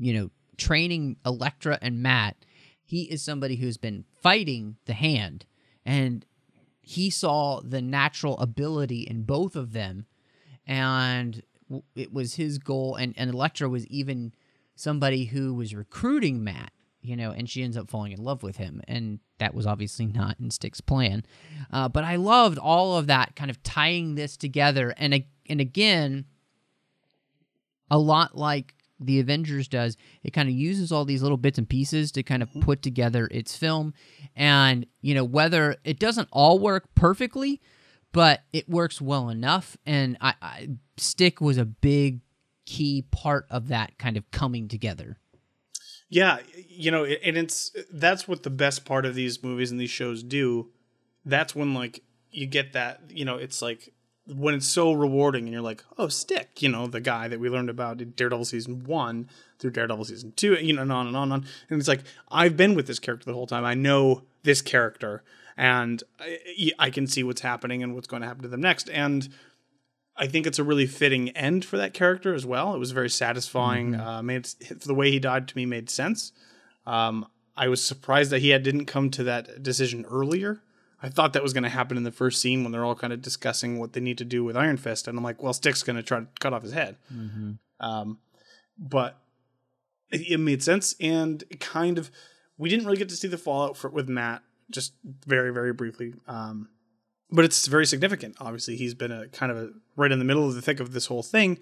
you know, training Elektra and Matt, he is somebody who's been fighting the hand and he saw the natural ability in both of them and it was his goal and, and Elektra was even somebody who was recruiting Matt, you know, and she ends up falling in love with him and that was obviously not in Stick's plan. Uh, but I loved all of that kind of tying this together and and again a lot like the Avengers does. It kind of uses all these little bits and pieces to kind of mm-hmm. put together its film. And, you know, whether it doesn't all work perfectly, but it works well enough. And I, I Stick was a big key part of that kind of coming together. Yeah, you know, and it's that's what the best part of these movies and these shows do. That's when like you get that, you know, it's like when it's so rewarding and you're like, oh, Stick, you know, the guy that we learned about in Daredevil season one through Daredevil season two, you know, and on and on and on. And it's like I've been with this character the whole time. I know this character, and I, I can see what's happening and what's going to happen to them next. And I think it's a really fitting end for that character as well. It was very satisfying. Uh, made the way he died to me made sense. Um, I was surprised that he had didn't come to that decision earlier. I thought that was going to happen in the first scene when they're all kind of discussing what they need to do with Iron Fist, and I'm like, well, Stick's going to try to cut off his head. Mm-hmm. Um, but it, it made sense, and it kind of we didn't really get to see the fallout for, with Matt, just very very briefly. Um, but it's very significant. Obviously, he's been a kind of a right in the middle of the thick of this whole thing,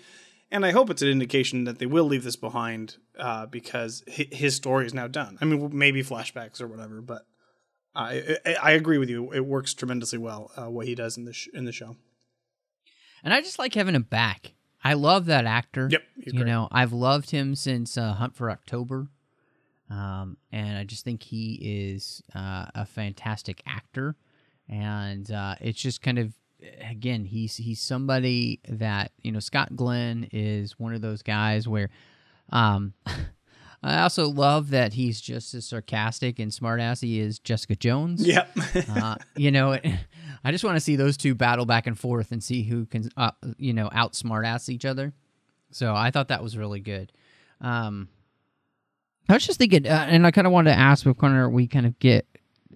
and I hope it's an indication that they will leave this behind uh, because his story is now done. I mean, maybe flashbacks or whatever, but I I, I agree with you. It works tremendously well uh, what he does in the sh- in the show. And I just like having him back. I love that actor. Yep, he's you great. know, I've loved him since uh, Hunt for October. um, and I just think he is uh, a fantastic actor, and uh, it's just kind of again he's he's somebody that you know Scott Glenn is one of those guys where. Um, I also love that he's just as sarcastic and smartass he is Jessica Jones. Yep. uh, you know, I just want to see those two battle back and forth and see who can, uh, you know, outsmart ass each other. So I thought that was really good. Um, I was just thinking, uh, and I kind of wanted to ask before we kind of get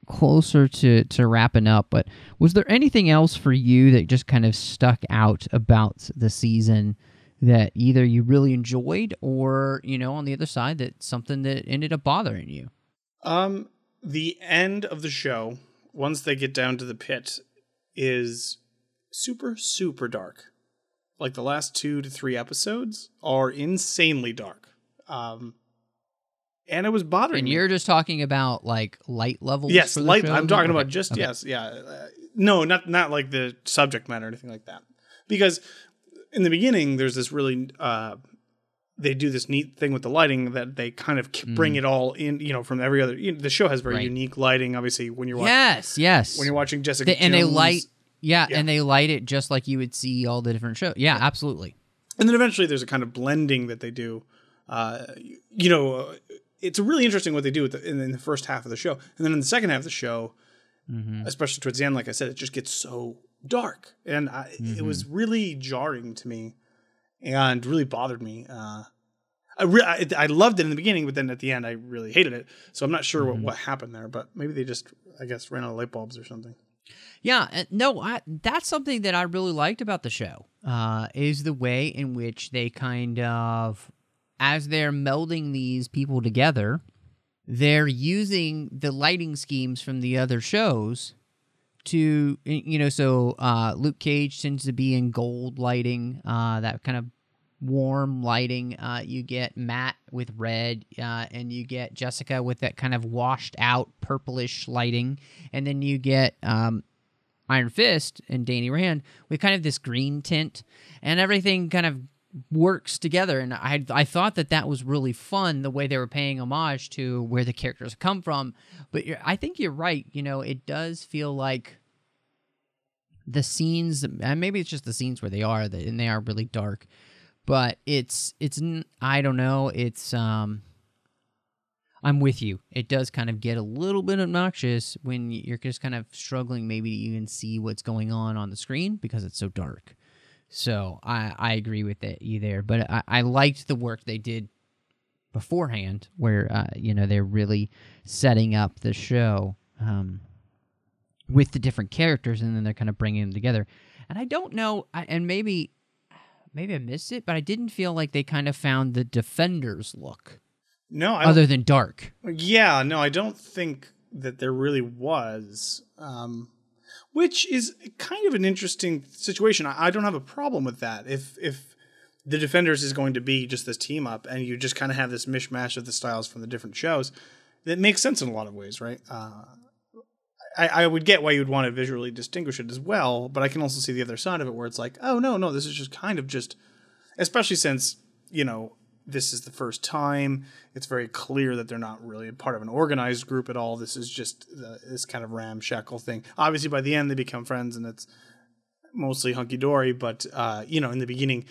closer to to wrapping up, but was there anything else for you that just kind of stuck out about the season? That either you really enjoyed or you know on the other side that something that ended up bothering you? Um the end of the show once they get down to the pit is super super dark. Like the last two to three episodes are insanely dark. Um and it was bothering and me. you're just talking about like light levels yes light i'm talking about just okay. yes yeah uh, no not not like the subject matter or anything like that. Because in the beginning, there's this really uh, they do this neat thing with the lighting that they kind of bring mm. it all in. You know, from every other. You know, the show has very right. unique lighting. Obviously, when you're watching, yes, yes, when you're watching Jessica, they, and Jones, they light, yeah, yeah, and they light it just like you would see all the different shows. Yeah, yeah, absolutely. And then eventually, there's a kind of blending that they do. Uh, you know, uh, it's really interesting what they do the, in, in, the first half of the show, and then in the second half of the show, mm-hmm. especially towards the end, like I said, it just gets so dark, and I, mm-hmm. it was really jarring to me, and really bothered me. Uh, I, re- I, I loved it in the beginning, but then at the end, I really hated it. So I'm not sure mm-hmm. what, what happened there, but maybe they just, I guess, ran out of light bulbs or something. Yeah, no, I, that's something that I really liked about the show. Uh, is the way in which they kind of, as they're melding these people together, they're using the lighting schemes from the other shows to you know so uh, luke cage tends to be in gold lighting uh, that kind of warm lighting uh, you get matt with red uh, and you get jessica with that kind of washed out purplish lighting. And then you get um, iron fist and danny rand with kind of this green tint. And everything kind of works together and I I thought that that was really fun the way they were paying homage to where the characters come from but I think you're right you know it does feel like the scenes and maybe it's just the scenes where they are that and they are really dark but it's it's I don't know it's um I'm with you. It does kind of get a little bit obnoxious when you're just kind of struggling maybe to even see what's going on on the screen because it's so dark. So I, I agree with it, you there. But I, I liked the work they did beforehand, where uh, you know they're really setting up the show um, with the different characters, and then they're kind of bringing them together. And I don't know, I, and maybe maybe I missed it, but I didn't feel like they kind of found the Defenders look. No, I other than dark. Yeah, no, I don't think that there really was. Um, which is kind of an interesting situation. I, I don't have a problem with that. If if the Defenders is going to be just this team up, and you just kind of have this mishmash of the styles from the different shows, that makes sense in a lot of ways, right? Uh, I, I would get why you'd want to visually distinguish it as well, but I can also see the other side of it where it's like, oh no, no, this is just kind of just, especially since you know this is the first time. It's very clear that they're not really a part of an organized group at all. This is just the, this kind of ramshackle thing. Obviously, by the end, they become friends, and it's mostly hunky dory. But uh, you know, in the beginning,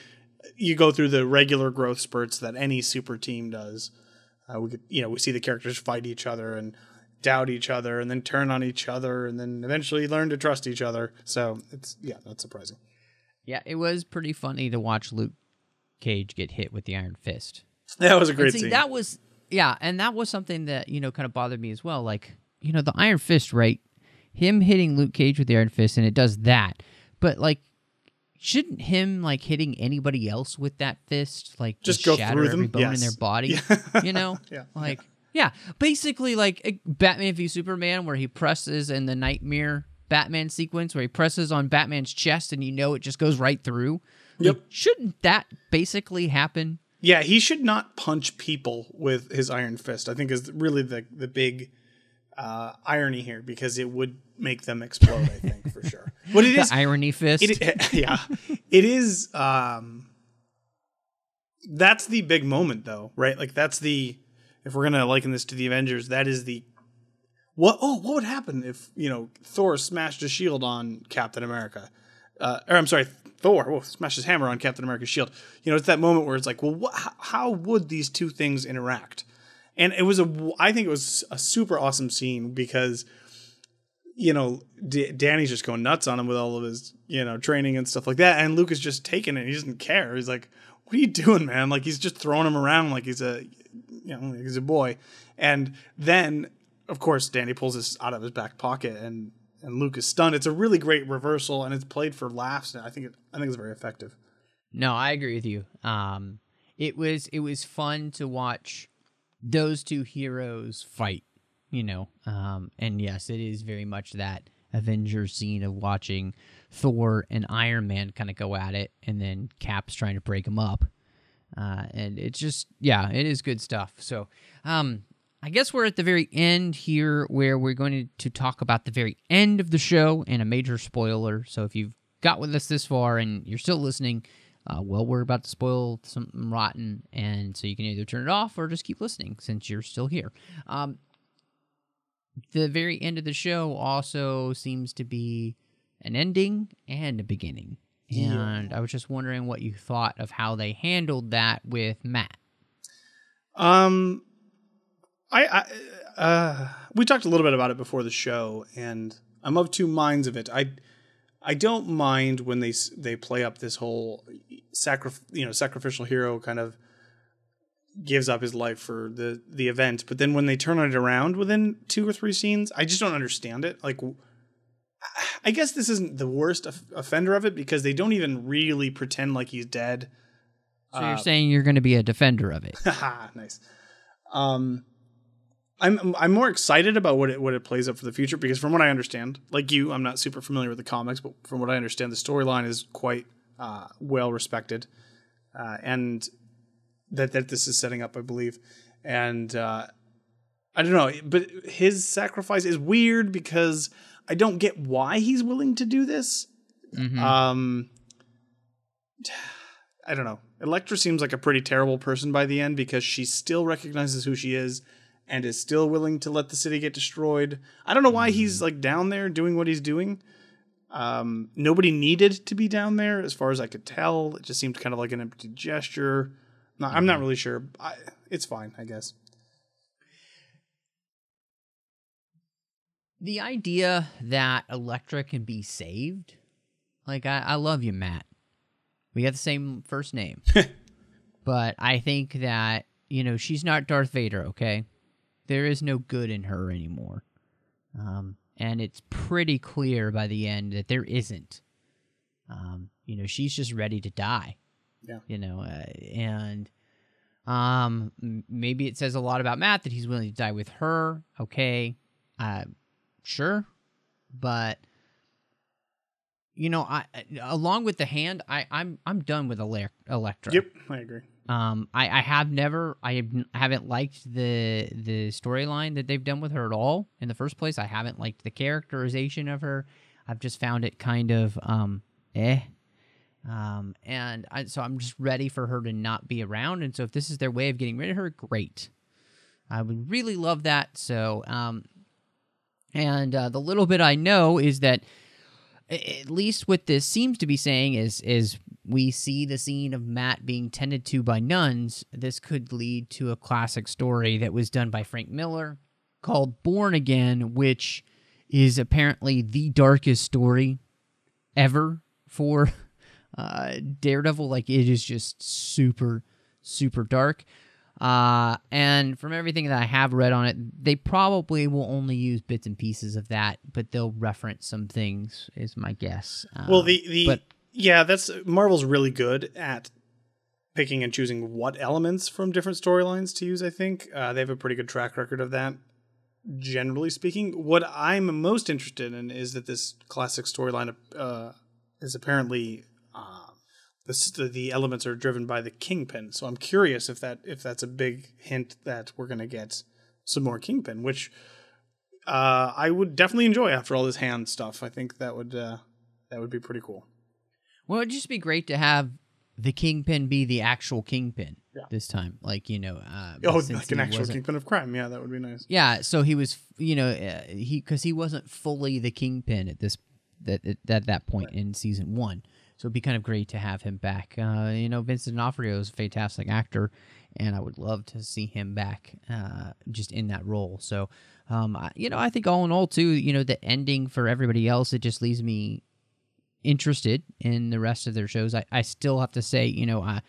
you go through the regular growth spurts that any super team does. Uh, we you know, we see the characters fight each other and doubt each other, and then turn on each other, and then eventually learn to trust each other. So it's yeah, not surprising. Yeah, it was pretty funny to watch Luke Cage get hit with the Iron Fist. That was a great see, scene. That was yeah, and that was something that you know kind of bothered me as well. Like you know the Iron Fist, right? Him hitting Luke Cage with the Iron Fist, and it does that. But like, shouldn't him like hitting anybody else with that fist like just, just go shatter through every them? bone yes. in their body? Yeah. You know, yeah. like yeah, basically like Batman v Superman, where he presses in the Nightmare Batman sequence where he presses on Batman's chest, and you know it just goes right through. Yep. Like, shouldn't that basically happen? Yeah, he should not punch people with his iron fist. I think is really the the big uh, irony here because it would make them explode. I think for sure. But it the is irony fist. It, yeah, it is. Um, that's the big moment, though, right? Like that's the if we're gonna liken this to the Avengers, that is the what? Oh, what would happen if you know Thor smashed a shield on Captain America? Uh, or I'm sorry, Thor smashed his hammer on Captain America's shield. You know, it's that moment where it's like, well, how, how would these two things interact? And it was a, I think it was a super awesome scene because, you know, D- Danny's just going nuts on him with all of his, you know, training and stuff like that, and Luke is just taking it. He doesn't care. He's like, "What are you doing, man?" Like he's just throwing him around like he's a, you know, like he's a boy. And then, of course, Danny pulls this out of his back pocket and and Luke is stunned. It's a really great reversal, and it's played for laughs. And I think it, I think it's very effective. No, I agree with you. Um, it was it was fun to watch those two heroes fight. You know, um, and yes, it is very much that Avengers scene of watching Thor and Iron Man kind of go at it, and then Cap's trying to break them up. Uh, and it's just yeah, it is good stuff. So, um, I guess we're at the very end here where we're going to, talk about the very end of the show and a major spoiler. So if you've got with us this far and you're still listening, uh, well, we're about to spoil something rotten. And so you can either turn it off or just keep listening since you're still here. Um, the very end of the show also seems to be an ending and a beginning. And yeah. I was just wondering what you thought of how they handled that with Matt. Um, I, I uh, we talked a little bit about it before the show, and I'm of two minds of it. I I don't mind when they they play up this whole sacri- you know sacrificial hero kind of gives up his life for the the event, but then when they turn it around within two or three scenes, I just don't understand it. Like, I guess this isn't the worst offender of it because they don't even really pretend like he's dead. So uh, you're saying you're going to be a defender of it? nice. Um, I'm I'm more excited about what it what it plays up for the future because from what I understand, like you, I'm not super familiar with the comics, but from what I understand, the storyline is quite uh, well respected, uh, and that that this is setting up, I believe, and uh, I don't know, but his sacrifice is weird because I don't get why he's willing to do this. Mm-hmm. Um, I don't know. Elektra seems like a pretty terrible person by the end because she still recognizes who she is and is still willing to let the city get destroyed. I don't know why he's mm. like down there doing what he's doing. Um, nobody needed to be down there, as far as I could tell. It just seemed kind of like an empty gesture. No, I'm not mm-hmm. really sure. I, it's fine, I guess. The idea that Elektra can be saved, like I, I love you, Matt. We got the same first name, but I think that you know she's not Darth Vader. Okay, there is no good in her anymore. Um, and it's pretty clear by the end that there isn't. Um, you know, she's just ready to die. Yeah. You know, uh, and um, maybe it says a lot about Matt that he's willing to die with her. Okay, uh, sure, but you know, I along with the hand, I I'm I'm done with Elektra. Yep, I agree. Um, I, I have never, I haven't liked the the storyline that they've done with her at all. In the first place, I haven't liked the characterization of her. I've just found it kind of um, eh. Um, and I, so I'm just ready for her to not be around. And so if this is their way of getting rid of her, great. I would really love that. So, um, and uh, the little bit I know is that at least what this seems to be saying is is we see the scene of Matt being tended to by nuns. This could lead to a classic story that was done by Frank Miller called Born Again, which is apparently the darkest story ever for uh, Daredevil. Like it is just super, super dark. Uh, and from everything that I have read on it, they probably will only use bits and pieces of that, but they'll reference some things, is my guess. well, the the but, yeah, that's Marvel's really good at picking and choosing what elements from different storylines to use. I think uh, they have a pretty good track record of that. Generally speaking, what I'm most interested in is that this classic storyline uh, is apparently the, the elements are driven by the kingpin. So I'm curious if that if that's a big hint that we're gonna get some more kingpin, which uh, I would definitely enjoy after all this hand stuff. I think that would uh, that would be pretty cool. Well, it'd just be great to have the kingpin be the actual kingpin Yeah. this time. Like you know, uh, Oh, like an actual kingpin of crime. Yeah, that would be nice. Yeah, so he was, you know, uh, he because he wasn't fully the kingpin at this that at that, that point in season one. So it'd be kind of great to have him back. Uh, you know, Vincent D'Onofrio is a fantastic actor, and I would love to see him back, uh, just in that role. So, um, I, you know, I think all in all, too, you know, the ending for everybody else, it just leaves me interested in the rest of their shows. I, I still have to say, you know, I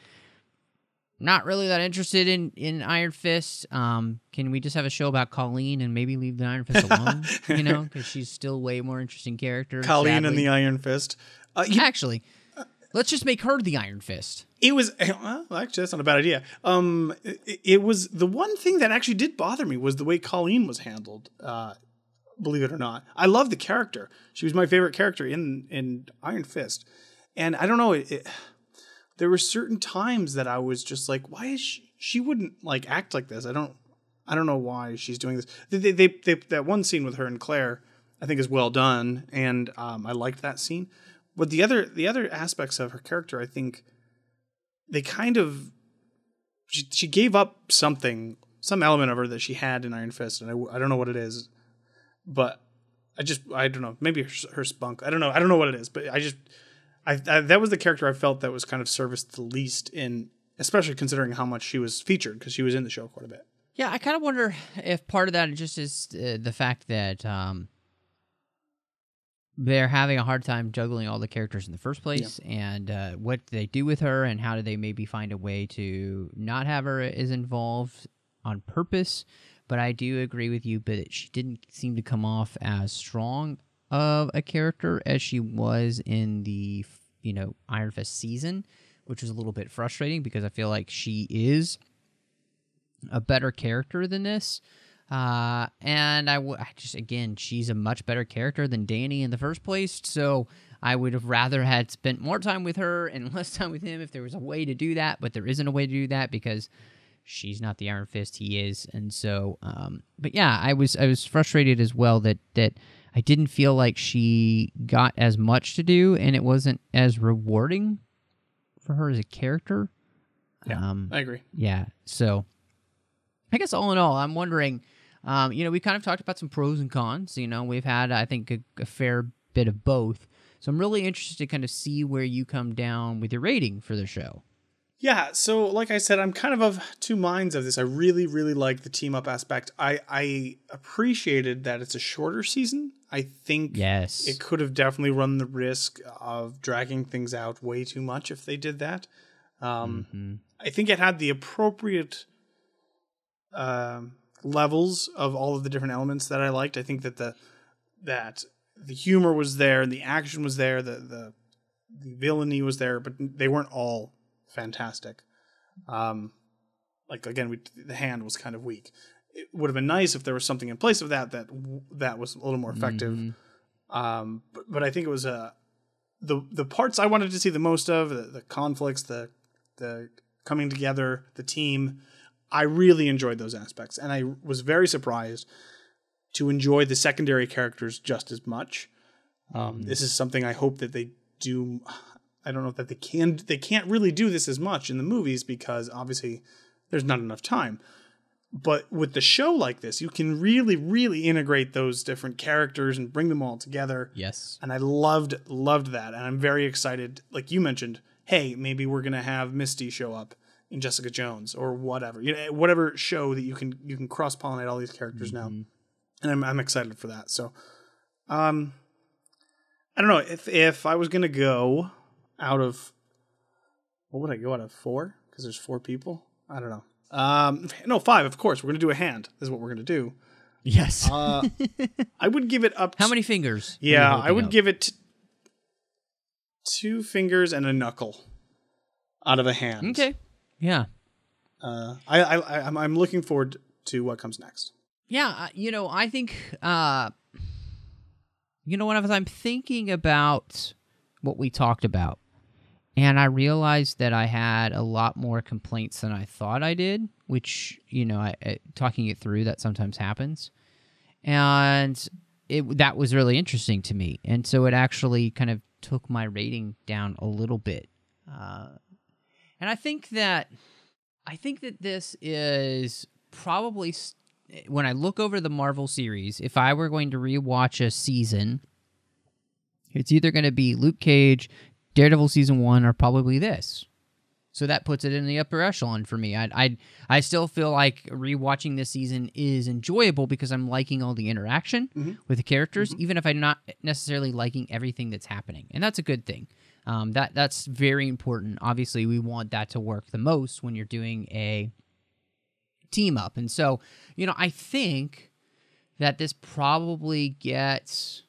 not really that interested in in Iron Fist. Um, can we just have a show about Colleen and maybe leave the Iron Fist alone? you know, because she's still way more interesting character. Colleen and the Iron Fist. Uh, you- Actually, let's just make her the Iron Fist. It was well, actually that's not a bad idea. Um, it, it was the one thing that actually did bother me was the way Colleen was handled. Uh, believe it or not, I love the character. She was my favorite character in in Iron Fist, and I don't know. It, it, there were certain times that I was just like, why is she? She wouldn't like act like this. I don't. I don't know why she's doing this. They, they, they, they that one scene with her and Claire, I think, is well done, and um, I liked that scene. But the other the other aspects of her character, I think, they kind of she, she gave up something, some element of her that she had in Iron Fist, and I, I don't know what it is, but I just I don't know maybe her, her spunk I don't know I don't know what it is, but I just I, I that was the character I felt that was kind of serviced the least in, especially considering how much she was featured because she was in the show quite a bit. Yeah, I kind of wonder if part of that just is uh, the fact that um, they're having a hard time juggling all the characters in the first place, and uh, what do they do with her, and how do they maybe find a way to not have her as involved on purpose. But I do agree with you, but she didn't seem to come off as strong of a character as she was in the you know Iron Fist season, which was a little bit frustrating because I feel like she is a better character than this. Uh, and I, w- I just again, she's a much better character than Danny in the first place. So I would have rather had spent more time with her and less time with him if there was a way to do that. But there isn't a way to do that because she's not the Iron Fist. He is, and so. Um, but yeah, I was I was frustrated as well that that I didn't feel like she got as much to do, and it wasn't as rewarding for her as a character. Yeah, um, I agree. Yeah, so I guess all in all, I'm wondering. Um, you know, we kind of talked about some pros and cons. You know, we've had, I think, a, a fair bit of both. So I'm really interested to kind of see where you come down with your rating for the show. Yeah, so like I said, I'm kind of of two minds of this. I really, really like the team up aspect. I I appreciated that it's a shorter season. I think Yes. it could have definitely run the risk of dragging things out way too much if they did that. Um, I think it had the appropriate um, levels of all of the different elements that I liked. I think that the that the humor was there and the action was there, the the, the villainy was there, but they weren't all fantastic. Um, like again, we, the hand was kind of weak. It would have been nice if there was something in place of that that that was a little more effective. Um, but, but I think it was uh, the the parts I wanted to see the most of the, the conflicts, the the coming together, the team. I really enjoyed those aspects, and I was very surprised to enjoy the secondary characters just as much. Um, This is something I hope that they do. I don't know that they can. They can't really do this as much in the movies because obviously there's not enough time. But with the show like this, you can really, really integrate those different characters and bring them all together. Yes. And I loved, loved that. And I'm very excited. Like you mentioned, hey, maybe we're gonna have Misty show up in Jessica Jones or whatever. You know, whatever show that you can you can cross pollinate all these characters now. And I'm I'm excited for that. So um I don't know if if I was gonna go out of what would I go out of four? Because there's four people. I don't know. Um, no, five. Of course, we're gonna do a hand. Is what we're gonna do. Yes. Uh, I would give it up. How many fingers? Yeah, I would up? give it two fingers and a knuckle out of a hand. Okay. Yeah. Uh, I, I, I'm, I'm looking forward to what comes next. Yeah, uh, you know, I think uh you know as I'm thinking about what we talked about and I realized that I had a lot more complaints than I thought I did, which, you know, I, I talking it through that sometimes happens. And it that was really interesting to me. And so it actually kind of took my rating down a little bit. Uh And I think that I think that this is probably when I look over the Marvel series, if I were going to rewatch a season, it's either going to be Luke Cage, Daredevil season 1 or probably this. So that puts it in the upper echelon for me. I I I still feel like rewatching this season is enjoyable because I'm liking all the interaction mm-hmm. with the characters, mm-hmm. even if I'm not necessarily liking everything that's happening, and that's a good thing. Um, that that's very important. Obviously, we want that to work the most when you're doing a team up, and so you know I think that this probably gets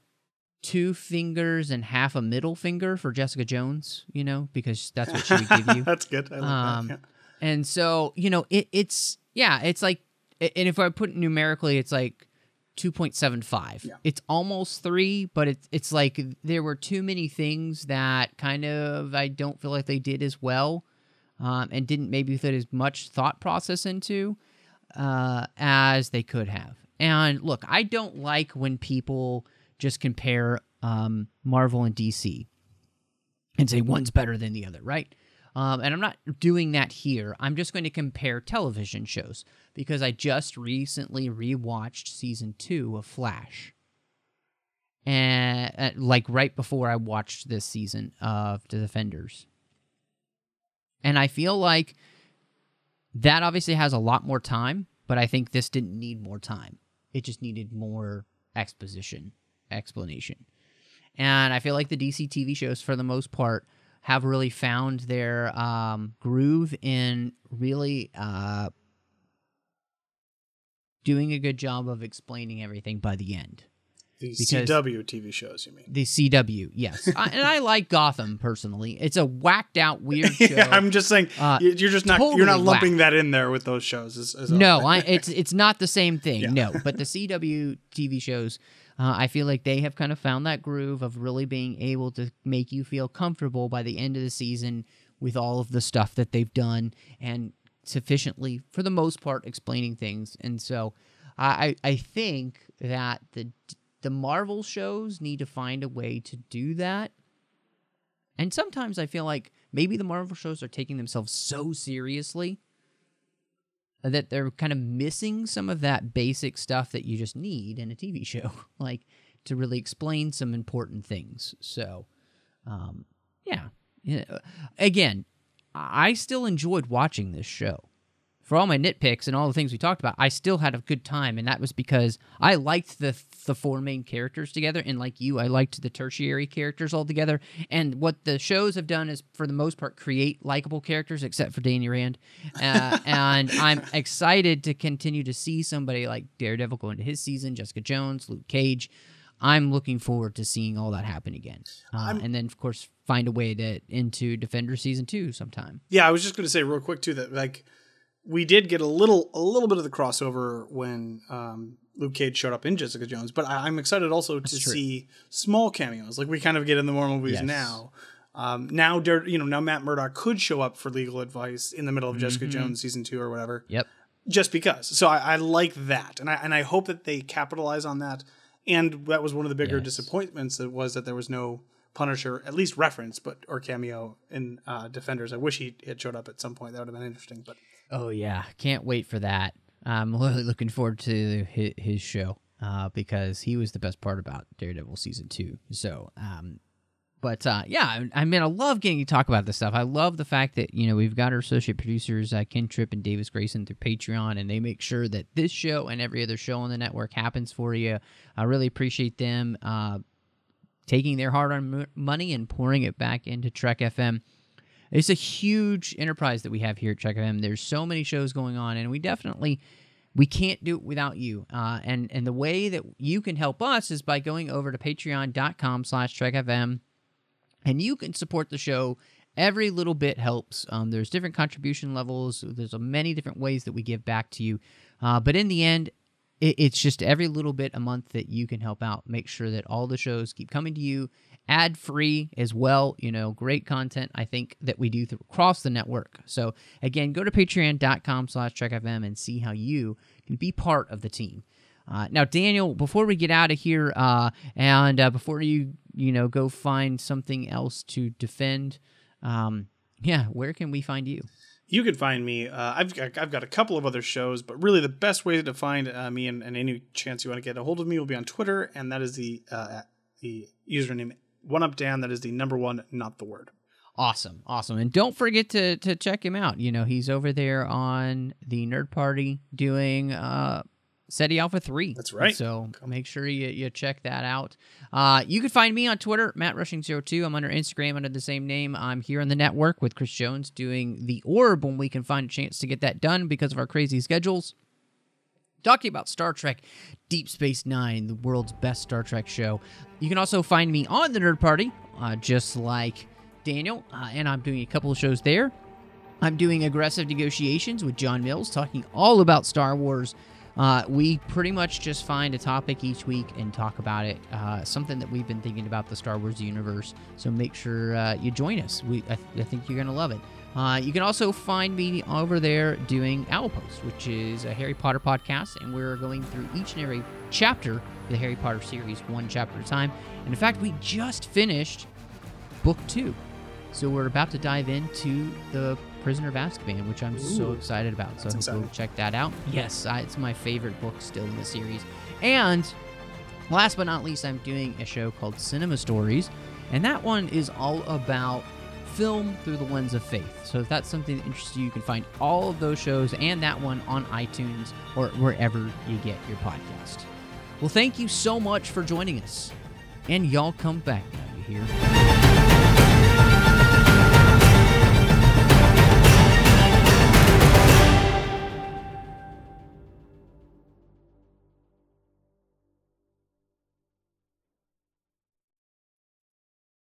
two fingers and half a middle finger for Jessica Jones, you know, because that's what she would give you. That's good. Um, that. And so, you know, it, it's, yeah, it's like, and if I put it numerically, it's like 2.75. It's almost three, but it's, it's like there were too many things that kind of I don't feel like they did as well um, and didn't maybe put as much thought process into uh, as they could have. And look, I don't like when people just compare um, Marvel and DC and say one's better than the other, right? Um, and I'm not doing that here. I'm just going to compare television shows because I just recently rewatched season two of Flash. And uh, like right before I watched this season of The Defenders. And I feel like that obviously has a lot more time, but I think this didn't need more time. It just needed more exposition, explanation. And I feel like the DC TV shows, for the most part, have really found their um, groove in really uh, doing a good job of explaining everything by the end. The because- CW TV shows, you mean? The CW, yes, I, and I like Gotham personally. It's a whacked out weird show. yeah, I'm just saying Uh, you- you're just not you're not lumping whacked. that in there with those shows. Is all. No, I, it's it's not the same thing. No, but the CW TV shows, uh, I feel like they have kind of found that groove of really being able to make you feel comfortable by the end of the season with all of the stuff that they've done and sufficiently, for the most part, explaining things. And so, I I think that the the Marvel shows need to find a way to do that. And sometimes I feel like maybe the Marvel shows are taking themselves so seriously that they're kind of missing some of that basic stuff that you just need in a TV show, like to really explain some important things. So, um, yeah. yeah. Again, I still enjoyed watching this show. For all my nitpicks and all the things we talked about, I still had a good time, and that was because I liked the the four main characters together, and like you, I liked the tertiary characters all together. And what the shows have done is, for the most part, create likable characters, except for Danny Rand. Uh, and I'm excited to continue to see somebody like Daredevil go into his season, Jessica Jones, Luke Cage. I'm looking forward to seeing all that happen again, uh, and then of course find a way to into Defender season two sometime. Yeah, I was just going to say real quick too that like we did get a little a little bit of the crossover when um, Luke Cage showed up in Jessica Jones, but I, I'm excited also to true. see small cameos like we kind of get in the more movies Yes. now. Um, now, Dare- you know, now Matt Murdock could show up for legal advice in the middle of Jessica Mhm. Jones season two or whatever. Yep. Just because. So I, I like that, and I and I hope that they capitalize on that. And that was one of the bigger Yes. disappointments. That was that there was no Punisher, at least reference, but or cameo in uh, Defenders. I wish he had showed up at some point. That would have been interesting. But Oh yeah, can't wait for that. I'm really looking forward to his, show uh, because he was the best part about Daredevil season two. So, um, but uh, yeah, I- I mean, I love getting to talk about this stuff. I love the fact that you know we've got our associate producers uh, Ken Tripp and Davis Grayson through Patreon, and they make sure that this show and every other show on the network happens for you. I really appreciate them uh, taking their hard-earned money and pouring it back into Trek FM. It's a huge enterprise that we have here at Trek FM. There's so many shows going on, and we definitely we can't do it without you. Uh, and and the way that you can help us is by going over to patreon.com slash trekfm and you can support the show. Every little bit helps. Um, there's different contribution levels. There's many different ways that we give back to you. Uh, but in the end it, it's just every little bit a month that you can help out. Make sure that all the shows keep coming to you ad free as well you know great content i think that we do across the network so again go to patreon.com slash trekfm and see how you can be part of the team uh, now, Daniel, before we get out of here, uh, and uh, before you you know go find something else to defend, um, Yeah, where can we find you? You can find me. Uh, I've got, I've got a couple of other shows, but really the best way to find uh, me and, and, any chance you want to get a hold of me will be on Twitter, and that is the uh, the username one up Dan. That is the number one, not the word. Awesome, awesome, and don't forget to to check him out. You know he's over there on the Nerd Party doing uh Ceti Alpha 3. That's right. So make sure you, you check that out. Uh, you can find me on Twitter, Matt Rushing02. I'm under Instagram under the same name. I'm here on the network with Chris Jones doing The Orb when we can find a chance to get that done because of our crazy schedules. Talking about Star Trek Deep Space Nine, the world's best Star Trek show. You can also find me on the Nerd Party, uh, just like Daniel, uh, and I'm doing a couple of shows there. I'm doing aggressive negotiations with John Mills, talking all about Star Wars uh, we pretty much just find a topic each week and talk about it. Uh, something that we've been thinking about the Star Wars universe. So make sure uh, you join us. We, I, th- I think you're gonna love it. Uh, you can also find me over there doing Owl Post, which is a Harry Potter podcast, and we're going through each and every chapter of the Harry Potter series, one chapter at a time. And in fact, we just finished book two. So we're about to dive into the Prisoner of Azkaban, which I'm Ooh, so excited about. So I hope check that out. Yes, I, it's my favorite book still in the series. And last but not least, I'm doing a show called Cinema Stories, and that one is all about film through the lens of faith. So if that's something that interests you, you can find all of those shows and that one on iTunes or wherever you get your podcast. Well, thank you so much for joining us. And y'all come back now, you hear?